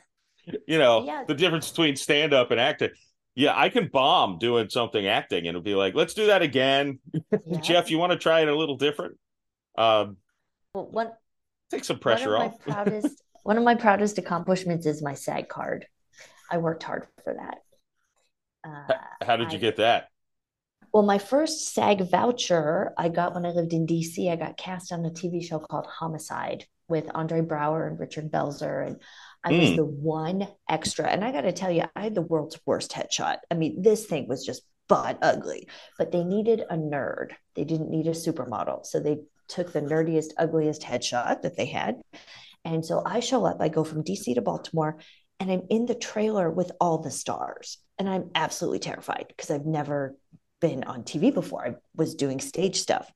You know, Yeah. the difference between stand up and acting. Yeah, I can bomb doing something acting and it'll be like, let's do that again. Yeah. Jeff, you want to try it a little different? Um, Well, one take some pressure one off. my proudest one of my proudest accomplishments is my SAG card. I worked hard for that. Uh, How did you I- get that? Well, my first SAG voucher I got when I lived in DC. I got cast on a TV show called Homicide with Andre Braugher and Richard Belzer. And I was Mm. the one extra. And I got to tell you, I had the world's worst headshot. I mean, this thing was just butt ugly, but they needed a nerd. They didn't need a supermodel. So they took the nerdiest, ugliest headshot that they had. And so I show up, I go from DC to Baltimore, and I'm in the trailer with all the stars. And I'm absolutely terrified because I've never been on TV before. I was doing stage stuff.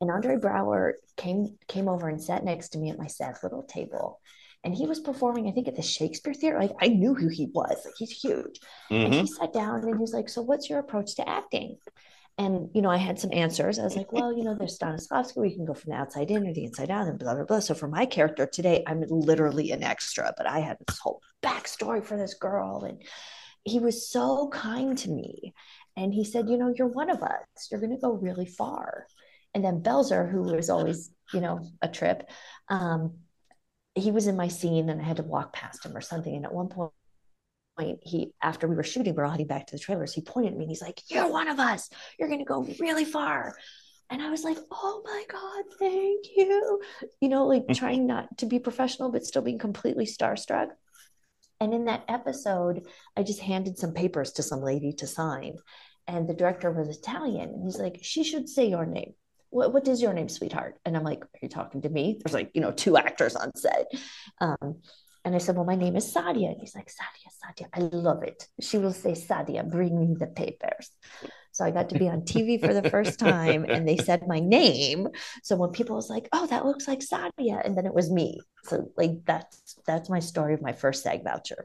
And Andre Braugher came came over and sat next to me at my sad little table. And he was performing, I think, at the Shakespeare Theater. Like I knew who he was. Like he's huge. And Mhm. he sat down and he was like, So what's your approach to acting? And you know, I had some answers. I was like, well, you know, there's Stanislavski, we can go from the outside in or the inside out, and blah blah blah. So for my character today, I'm literally an extra, but I had this whole backstory for this girl, and he was so kind to me. And he said, you know, you're one of us. You're gonna go really far. And then Belzer, who was always, you know, a trip, um, he was in my scene and I had to walk past him or something. And at one point, he after we were shooting, we we're all heading back to the trailers. He pointed at me and he's like, "You're one of us. You're gonna go really far." And I was like, "Oh my god, thank you!" You know, like mm-hmm. trying not to be professional but still being completely starstruck. And in that episode, I just handed some papers to some lady to sign, and the director was Italian, and he's like, "She should say your name." What, what is your name, sweetheart? And I'm like, Are you talking to me? There's like, you know, two actors on set. Um, and I said, Well, my name is Sadia. And he's like, Sadia, Sadia, I love it. She will say, Sadia, bring me the papers. So I got to be on TV for the first time and they said my name. So when people was like, Oh, that looks like Sadia, and then it was me. So like that's that's my story of my first SAG voucher.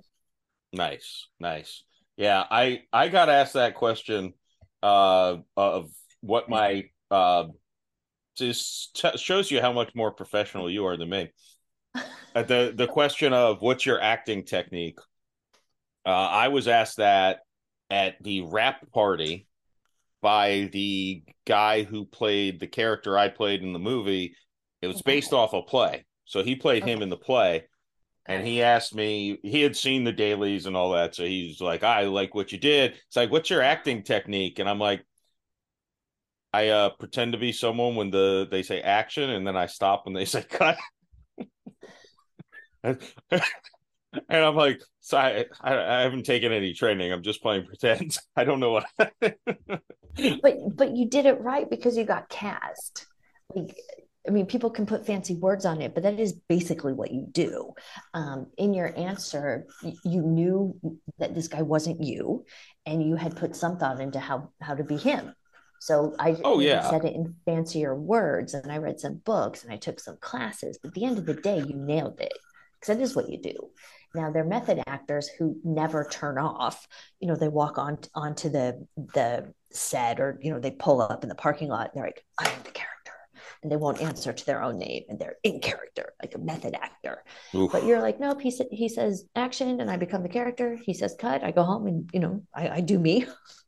Nice, nice. Yeah, I I got asked that question uh of what my uh just t- shows you how much more professional you are than me. Uh, the the question of what's your acting technique? Uh, I was asked that at the wrap party by the guy who played the character I played in the movie. It was based off a play, so he played him in the play, and he asked me. He had seen the dailies and all that, so he's like, "I like what you did." It's like, "What's your acting technique?" And I'm like, I uh, pretend to be someone when the they say action, and then I stop when they say cut. and I'm like, so I, I I haven't taken any training. I'm just playing pretend. I don't know what. but but you did it right because you got cast like i mean people can put fancy words on it but that is basically what you do um, in your answer you knew that this guy wasn't you and you had put some thought into how how to be him so i Oh, yeah. said it in fancier words and i read some books and i took some classes. But at the end of the day you nailed it because that is what you do. Now they're method actors who never turn off. You know they walk on onto the the set or you know they pull up in the parking lot and they're like i am the character. And they won't answer to their own name and they're in character like a method actor. Oof. but you're like nope he, sa- he says action and i become the character. He says cut i go home and you know i, I do me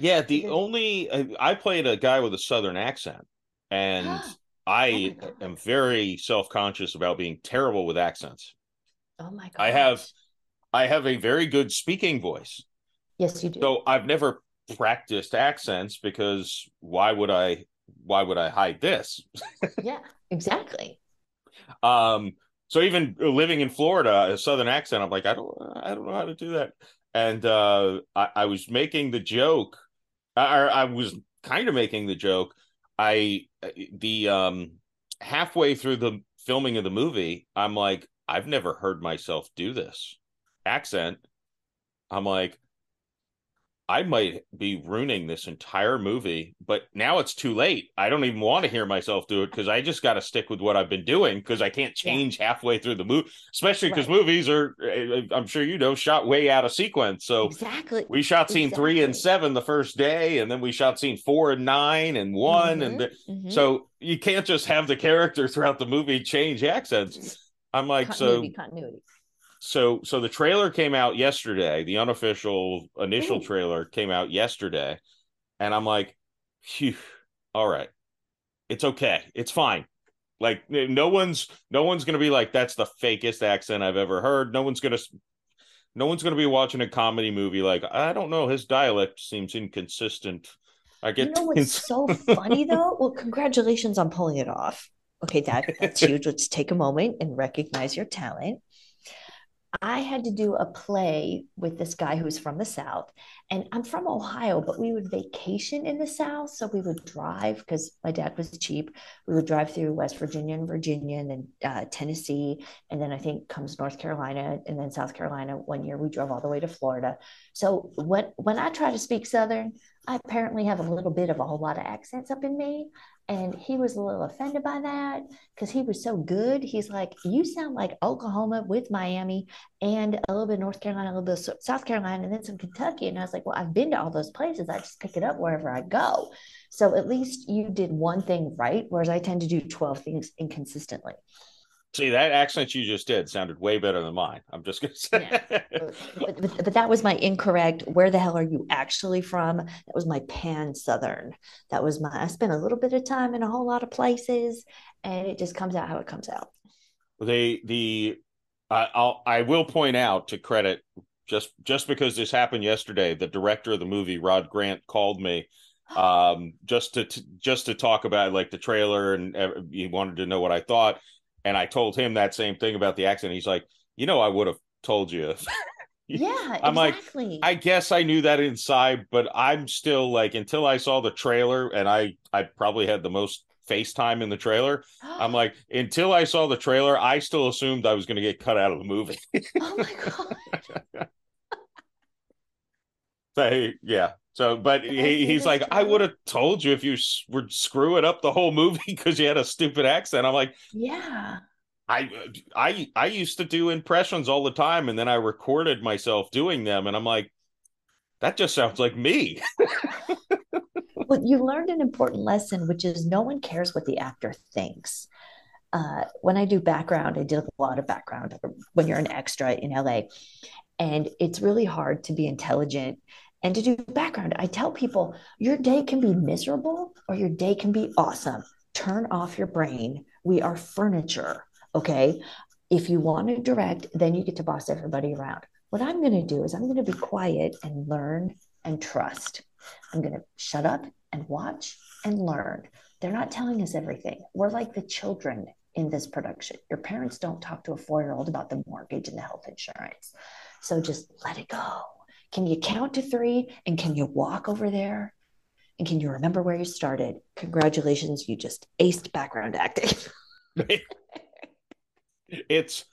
Yeah, the only I played a guy with a southern accent, and I God. am very self conscious about being terrible with accents. oh my god I have I have a very good speaking voice, yes you do so I've never practiced accents because why would I why would I hide this? yeah exactly Um, so even living in Florida, a southern accent, I'm like, I don't, I don't know how to do that. And uh, I, I was making the joke, I, I was kind of making the joke. I the um halfway through the filming of the movie, I'm like, I've never heard myself do this accent. I'm like, I might be ruining this entire movie, but now it's too late. I don't even want to hear myself do it because I just got to stick with what I've been doing because I can't change yeah. halfway through the movie, especially because right. movies are, eh, eh, I'm sure you know, shot way out of sequence. So exactly, we shot scene exactly. three and seven the first day, and then we shot scene four and nine and one, mm-hmm. and the, mm-hmm. so you can't just have the character throughout the movie change accents. I'm like, continuity, so continuity so so the trailer came out yesterday. The unofficial initial Ooh. trailer came out yesterday. And i'm like phew all right. It's okay. It's fine. Like no one's no one's gonna be like that's the fakest accent i've ever heard. No one's gonna no one's gonna be watching a comedy movie like i don't know. His dialect seems inconsistent. I get you know what's so funny though? Well congratulations on pulling it off. Okay that that's huge. Let's take a moment and recognize your talent I had to do a play with this guy who's from the South. And I'm from Ohio, but we would vacation in the South. So we would drive because my dad was cheap. We would drive through West Virginia and Virginia and then uh, Tennessee. And then I think comes North Carolina and then South Carolina. One year we drove all the way to Florida. So when, when I try to speak Southern, I apparently have a little bit of a whole lot of accents up in me. And he was a little offended by that because he was so good. He's like, You sound like Oklahoma with Miami and a little bit North Carolina, a little bit of South Carolina, and then some Kentucky. And I was like, Well, I've been to all those places. I just pick it up wherever I go. So at least you did one thing right, whereas I tend to do 12 things inconsistently. See that accent you just did sounded way better than mine. I'm just gonna say, yeah. but, but, but, that was my incorrect. Where the hell are you actually from? That was my pan southern. That was my. I spent a little bit of time in a whole lot of places, and it just comes out how it comes out. The the uh, I'll I will point out to credit just just because this happened yesterday. The director of the movie, Rod Grant, called me um just to, to, just to talk about like the trailer and uh, he wanted to know what I thought and I told him that same thing about the accent. He's like, you know, I would have told you. yeah, I'm exactly. like, I guess I knew that inside, but I'm still like, until I saw the trailer, and I I probably had the most FaceTime in the trailer. I'm like, until I saw the trailer, I still assumed I was going to get cut out of the movie. oh my god. so, yeah, so, but he, he's like, I would have told you if you were screwing up the whole movie because you had a stupid accent. I'm like, yeah. I I I used to do impressions all the time, and then I recorded myself doing them, and I'm like, that just sounds like me. well, you learned an important lesson, which is no one cares what the actor thinks. Uh, when I do background, I did a lot of background when you're an extra in LA, and it's really hard to be intelligent and to do background. I tell people your day can be miserable or your day can be awesome. Turn off your brain. We are furniture. Okay. If you want to direct, then you get to boss everybody around. What I'm going to do is I'm going to be quiet and learn and trust. I'm going to shut up and watch and learn. They're not telling us everything. We're like the children in this production. Your parents don't talk to a four year old about the mortgage and the health insurance. So just let it go can you count to three? And can you walk over there? And can you remember where you started? Congratulations, you just aced background acting. it's,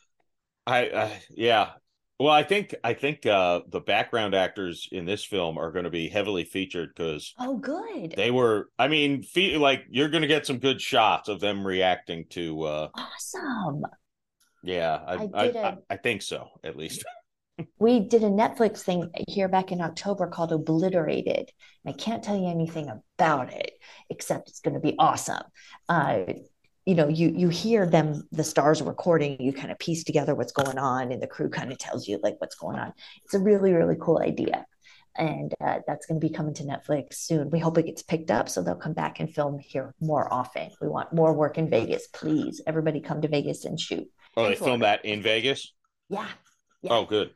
I, uh, yeah. Well, I think I think uh, the background actors in this film are going to be heavily featured because oh, good. They were. I mean, fe- like you're going to get some good shots of them reacting to. Uh, awesome. Yeah, I I, I, a... I think so at least we did a Netflix thing here back in October called Obliterated. I can't tell you anything about it except it's going to be awesome. Uh, you know, you you hear them, the stars recording, you kind of piece together what's going on, and the crew kind of tells you like what's going on. It's a really really cool idea, and uh, that's going to be coming to Netflix soon. We hope it gets picked up so they'll come back and film here more often. We want more work in Vegas, please. Everybody come to Vegas and shoot. Oh, they film that in Vegas. Yeah. yeah. Oh, good.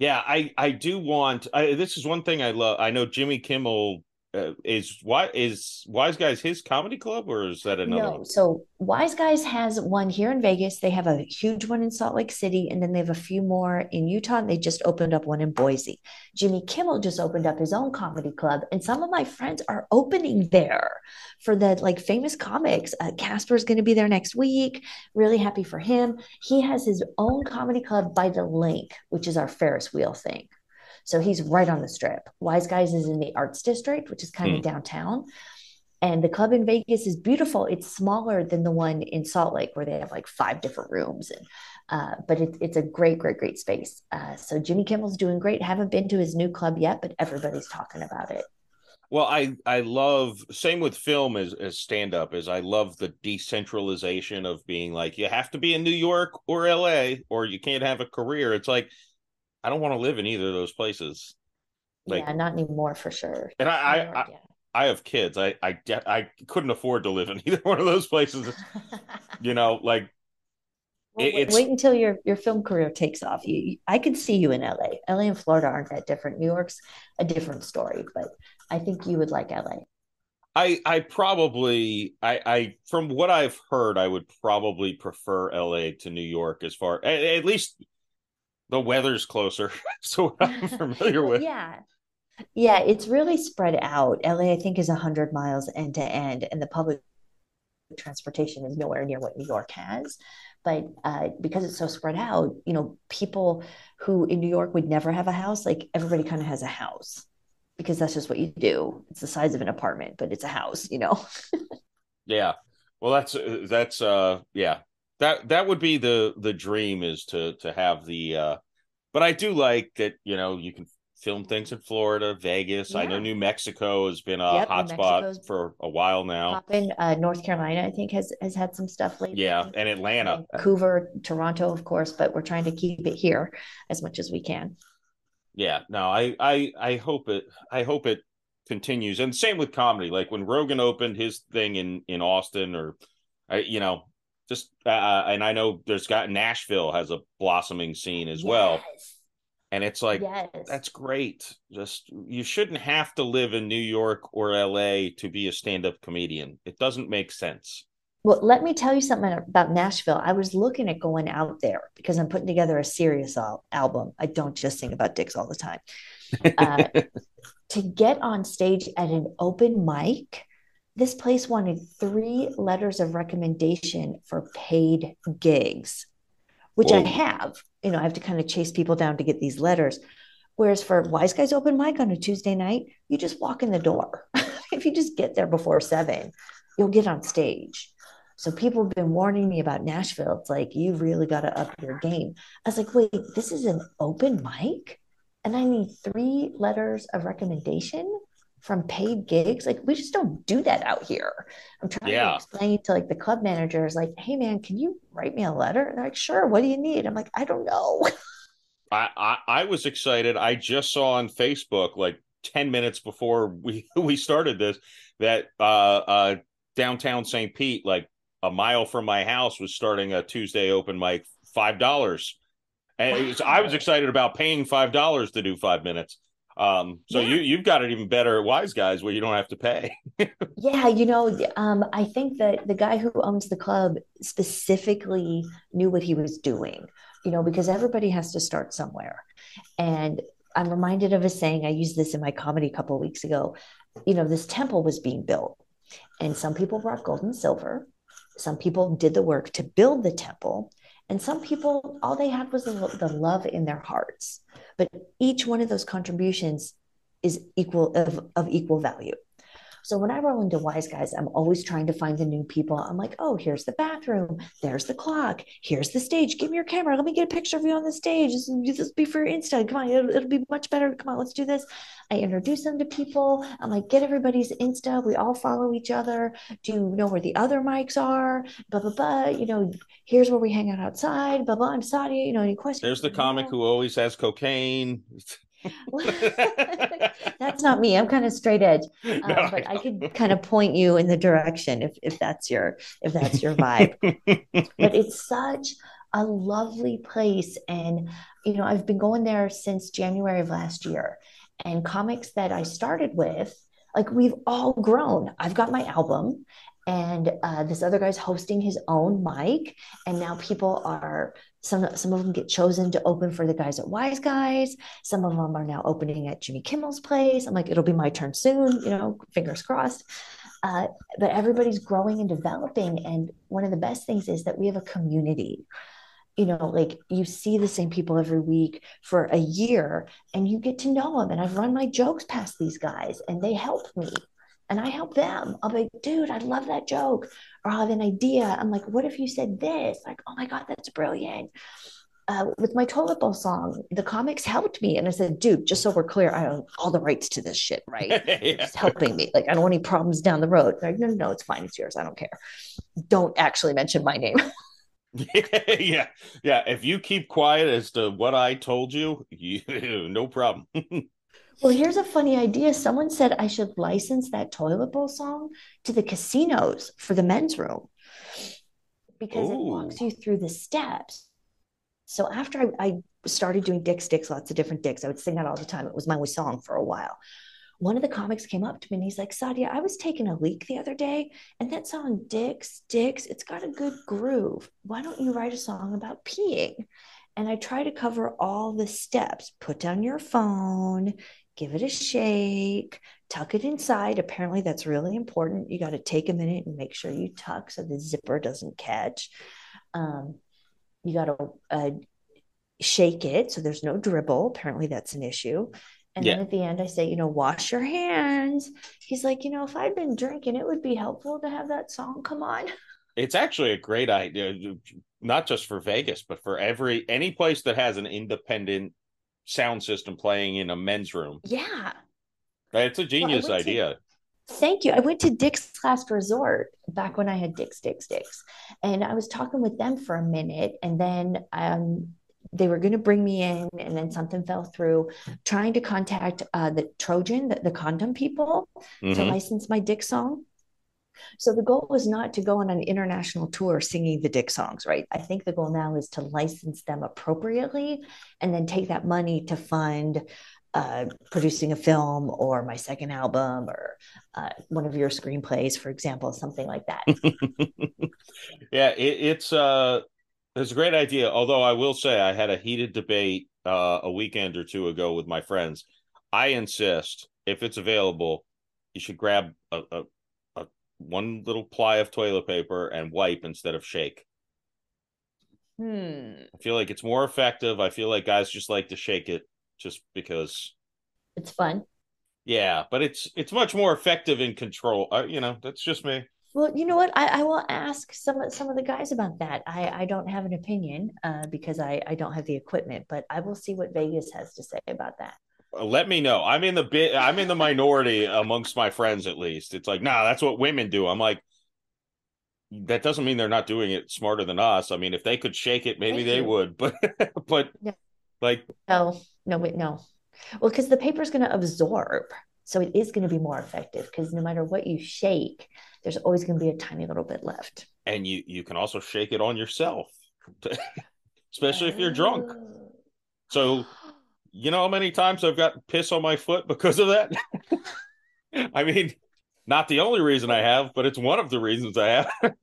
Yeah, I I do want. I, this is one thing I love. I know Jimmy Kimmel uh, is why is Wise Guys his comedy club or is that another No, one? so Wise Guys has one here in Vegas. They have a huge one in Salt Lake City, and then they have a few more in Utah. And they just opened up one in Boise. Jimmy Kimmel just opened up his own comedy club, and some of my friends are opening there for the like famous comics. Uh, Casper's going to be there next week. Really happy for him. He has his own comedy club by the LINQ, which is our Ferris wheel thing. So he's right on the strip. Wise Guys is in the Arts District, which is kind Hmm. of downtown. And the club in Vegas is beautiful. It's smaller than the one in Salt Lake, where they have like five different rooms. And uh, but it, it's a great, great, great space. Uh, so Jimmy Kimmel's doing great. Haven't been to his new club yet, but everybody's talking about it. Well, I I love same with film as as stand up is I love the decentralization of being like you have to be in New York or L.A. or you can't have a career. It's like I don't want to live in either of those places. Like- yeah, not anymore for sure. And I I, I. I have kids. I I de- I couldn't afford to live in either one of those places. You know, like Well, It- wait, it's- wait until your your film career takes off. You, you- I could see you in LA. LA and Florida aren't that different. New York's a different story, but I think you would like LA. I I probably I I from what I've heard, I would probably prefer LA to New York as far at, at least the weather's closer. so I'm familiar with. Yeah. Yeah, it's really spread out. LA, I think, is 100 miles end to end, and the public transportation is nowhere near what New York has. But uh, because it's so spread out, you know, people who in New York would never have a house, like everybody kind of has a house because that's just what you do. It's the size of an apartment, but it's a house, you know? Yeah. Well, that's uh, that's uh yeah. That that would be the the dream is to to have the uh but I do like that, you know, you can film things in Florida, Vegas. I know New Mexico has been a Yep, hotspot for a while now. Poppin, uh, North Carolina, I think, has has had some stuff lately. Yeah, and Atlanta. Vancouver, Toronto, of course, but we're trying to keep it here as much as we can. Yeah, no, I I I hope it I hope it continues. And same with comedy. Like when Rogan opened his thing in in Austin or I you know, just uh, and I know there's got Nashville has a blossoming scene as well. And it's like yes. that's great. Just you shouldn't have to live in New York or LA to be a stand-up comedian. It doesn't make sense. Well, let me tell you something about Nashville. I was looking at going out there because I'm putting together a serious al- album. I don't just sing about dicks all the time. Uh, to get on stage at an open mic, this place wanted three letters of recommendation for paid gigs, which I have. You know, I have to kind of chase people down to get these letters. Whereas for Wise Guys open mic on a Tuesday night, you just walk in the door. if you just get there before seven, you'll get on stage. So people have been warning me about Nashville. It's like you really got to up your game. I was like, wait, this is an open mic, and I need three letters of recommendation from paid gigs. Like we just don't do that out here. I'm trying Yeah. to explain to like the club managers, like, hey man, can you write me a letter? And they're like, sure. What do you need? I'm like, I don't know. I, I I was excited. I just saw on Facebook like 10 minutes before we we started this that uh uh downtown St. Pete like a mile from my house was starting a Tuesday open mic $5. And it was, I was excited about paying $5 to do 5 minutes. Um so Yeah. you you've got it even better at Wise Guys where you don't have to pay. Yeah, you know, um, I think that the guy who owns the club specifically knew what he was doing, you know, because everybody has to start somewhere. And I'm reminded of a saying, I used this in my comedy a couple of weeks ago. You know, this temple was being built, and some people brought gold and silver. Some people did the work to build the temple, and some people, all they had was the, love in their hearts. But each one of those contributions is equal of, of equal value. So when I roll into Wise Guys, I'm always trying to find the new people. I'm like, oh, here's the bathroom. There's the clock. Here's the stage. Give me your camera. Let me get a picture of you on the stage. This will this will be for your Insta. Come on, it'll, it'll be much better. Come on, let's do this. I introduce them to people. I'm like, get everybody's Insta. We all follow each other. Do you know where the other mics are? Blah, blah, blah. You know, here's where we hang out outside. Blah, blah. I'm Sadia. You know, any questions? There's the comic who always has cocaine. That's not me. I'm kind of straight edge. No, Um, but I know. could kind of point you in the direction if if that's your if that's your vibe. but it's such a lovely place, and you know I've been going there since January of last year, and comics that I started with Like we've all grown. I've got my album, and uh, this other guy's hosting his own mic, and now people are some some of them get chosen to open for the guys at Wise Guys. Some of them are now opening at Jimmy Kimmel's place. I'm like, it'll be my turn soon. You know, fingers crossed. Uh, but everybody's growing and developing, and one of the best things is that we have a community you know, like you see the same people every week for a year and you get to know them. And I've run my jokes past these guys and they help me and I help them. I'll be like, dude, I love that joke. Or I'll have an idea. I'm like, what if you said this? Like, oh my God, that's brilliant. Uh, with my toilet bowl song, the comics helped me. And I said, dude, just so we're clear, I own all the rights to this shit, right? yeah. It's helping me. Like, I don't want any problems down the road. Like, no, no, no, it's fine. It's yours. I don't care. Don't actually mention my name. yeah, yeah. If you keep quiet as to what I told you, you no problem. Well, here's a funny idea. Someone said I should license that toilet bowl song to the casinos for the men's room because Ooh. it walks you through the steps. So after I, I started doing Dick Sticks, lots of different dicks, I would sing that all the time. It was my song for a while one of the comics came up to me and he's like, Sadia, I was taking a leak the other day and that song Dicks, Dicks, it's got a good groove. Why don't you write a song about peeing? And I try to cover all the steps. Put down your phone, give it a shake, tuck it inside. Apparently, that's really important. You got to take a minute and make sure you tuck so the zipper doesn't catch. Um, you got to uh, shake it so there's no dribble. Apparently, that's an issue. And yeah. then at the end, I say, you know, wash your hands. He's like, you know, if I'd been drinking, it would be helpful to have that song come on. It's actually a great idea, not just for Vegas, but for every any place that has an independent sound system playing in a men's room. Yeah. It's a genius well, idea. To, thank you. I went to Dick's Last Resort back when I had Dick's, Dick's, Dick's. And I was talking with them for a minute. And then um, they were going to bring me in and then something fell through trying to contact uh, the trojan the, the condom people mm-hmm. to license my dick song so the goal was not to go on an international tour singing the dick songs right i think the goal now is to license them appropriately and then take that money to fund uh, producing a film or my second album or uh, one of your screenplays for example something like that yeah it, it's uh it's a great idea. Although I will say I had a heated debate uh, a weekend or two ago with my friends. I insist if it's available, you should grab a, a, a one little ply of toilet paper and wipe instead of shake. Hmm. I feel like it's more effective. I feel like guys just like to shake it just because it's fun. Yeah, but it's it's much more effective in control. Uh, you know, that's just me. Well, you know what? I, I will ask some some of the guys about that. I, I don't have an opinion uh, because I, I don't have the equipment, but I will see what Vegas has to say about that. Let me know. I'm in the bit. I'm in the minority amongst my friends, at least. It's like, nah, that's what women do. I'm like, that doesn't mean they're not doing it smarter than us. I mean, if they could shake it, maybe Thank they you. would. But but no. like no, no, wait, no. Well, because the paper's going to absorb. So it is going to be more effective because no matter what you shake, there's always going to be a tiny little bit left. And you you can also shake it on yourself, especially if you're drunk. Oh. So, you know how many times I've got piss on my foot because of that? I mean, not the only reason I have, but it's one of the reasons I have.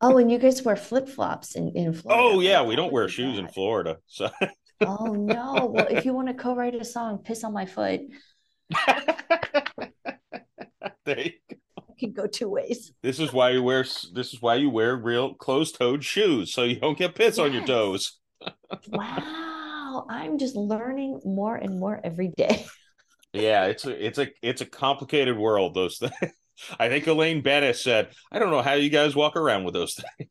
oh, and you guys wear flip flops in, in Florida. Oh, yeah. We don't wear shoes in Florida. So. oh, no. Well, if you want to co write a song, Piss on My Foot, there you go. Can go two ways. This is why you wear. This is why you wear real closed-toed shoes, so you don't get piss yes. on your toes. wow, I'm just learning more and more every day. yeah, it's a it's a it's a complicated world. Those things. I think Elaine Benes said, "I don't know how you guys walk around with those things."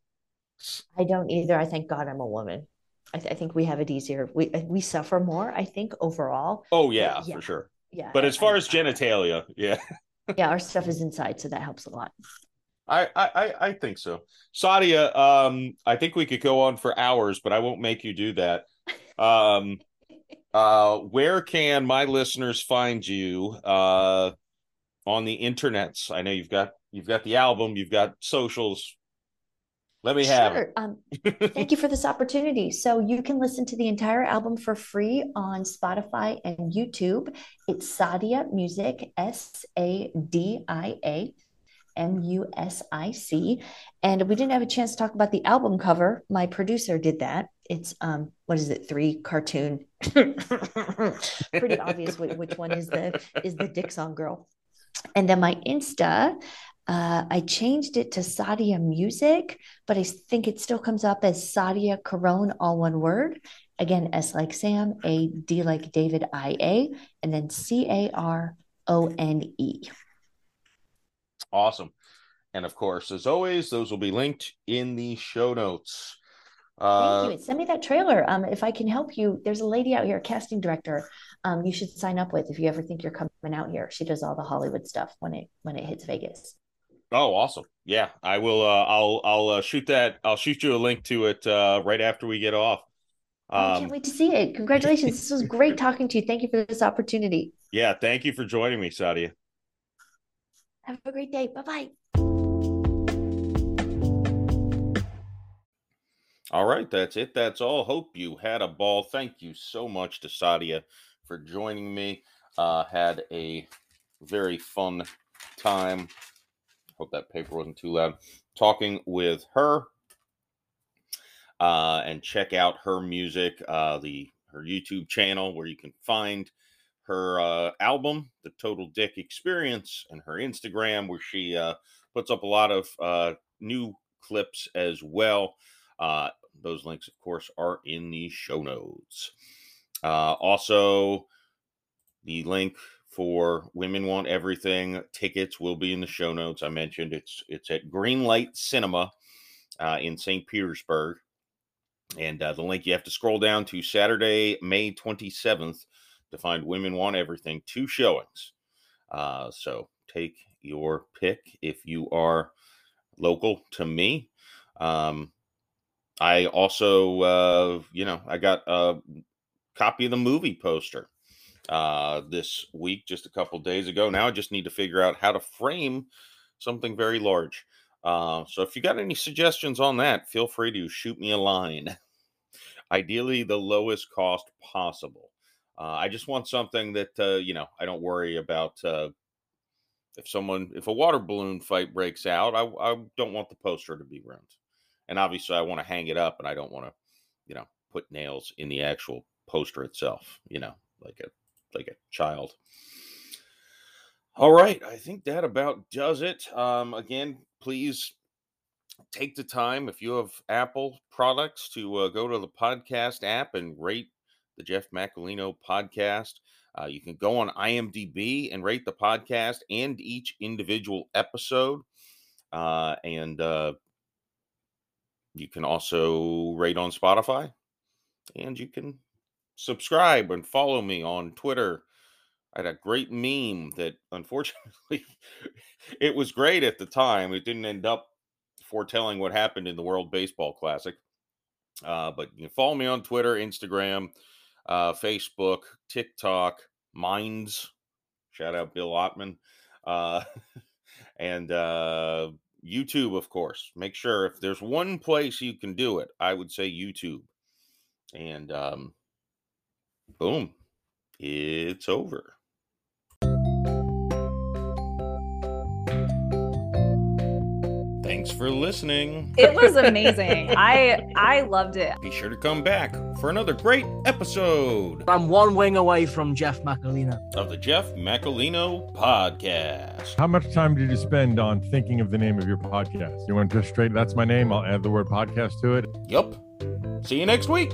I don't either. I thank God I'm a woman. I, th- I think we have it easier. We we suffer more. I think overall. Oh yeah, yeah. for sure yeah. But as far as genitalia, yeah. yeah, our stuff is inside, so that helps a lot. I, I I think so. Sadia, um, I think we could go on for hours, but I won't make you do that. Um, uh, where can my listeners find you uh, on the internets? I know you've got you've got the album, you've got socials. Let me have Sure. Um, thank you for this opportunity. So you can listen to the entire album for free on Spotify and YouTube. It's Sadia Music, S A D I A M U S I C. And we didn't have a chance to talk about the album cover. My producer did that. It's um, what is it? Three cartoon. Pretty obvious which, one is the is the Dick Song girl. And then my Insta, uh, I changed it to Sadia Music, but I think it still comes up as Sadia Carone, all one word. Again, S like Sam, A D like David, I A, and then C A R O N E. Awesome. And of course, as always, those will be linked in the show notes. Uh, Thank you. Send me that trailer. Um, if I can help you, there's a lady out here, casting director. Um, you should sign up with if you ever think you're coming out here. She does all the Hollywood stuff when it when it hits Vegas. Oh, awesome! Yeah, I will. Uh, I'll I'll uh, shoot that. I'll shoot you a link to it uh, right after we get off. Oh, I Um, can't wait to see it. Congratulations. this was great talking to you. Thank you for this opportunity. yeah, thank you for joining me, Sadia. Have a great day. Bye bye. All right, that's it. That's all. Hope you had a ball. Thank you so much to Sadia for joining me. Uh, had a very fun time. Hope that paper wasn't too loud. Talking with her. Uh, and check out her music, uh, the her YouTube channel where you can find her uh, album, The Total Dick Experience, and her Instagram where she uh, puts up a lot of uh, new clips as well. Uh, those links, of course, are in the show notes. Uh, also, the link for Women Want Everything tickets will be in the show notes. I mentioned it's it's at Greenlight Cinema uh, in St. Petersburg, and the link you have to scroll down to Saturday, May twenty seventh, to find Women Want Everything two showings. Uh, so take your pick if you are local to me. Um, I also, uh, you know, I got a copy of the movie poster uh, this week, just a couple days ago. Now I just need to figure out how to frame something very large. Uh, so if you got any suggestions on that, feel free to shoot me a line. Ideally, the lowest cost possible. Uh, I just want something that uh, you know I don't worry about. Uh, if someone, if a water balloon fight breaks out, I, I don't want the poster to be ruined and obviously I want to hang it up and I don't want to, you know, put nails in the actual poster itself, you know, like a like a child. All right, I think that about does it. Um, again, please take the time if you have Apple products to uh, go to the podcast app and rate the Jeff Macolino podcast. Uh, you can go on IMDb and rate the podcast and each individual episode. Uh, and uh, you can also rate on Spotify and you can subscribe and follow me on Twitter. I had a great meme that unfortunately it was great at the time. It didn't end up foretelling what happened in the World Baseball Classic. Uh, but you can follow me on Twitter, Instagram, uh, Facebook, TikTok, Minds. Shout out Bill Ottman. Uh, and uh, YouTube, of course. Make sure if there's one place you can do it, I would say YouTube. And um, boom, it's over. Thanks for listening. It was amazing. I I loved it. Be sure to come back for another great episode I'm one wing away from Jeff Macolino. of the Jeff Macolino Podcast. How much time did you spend on thinking of the name of your podcast? You went just straight, that's my name. I'll add the word podcast to it. Yup. See you next week.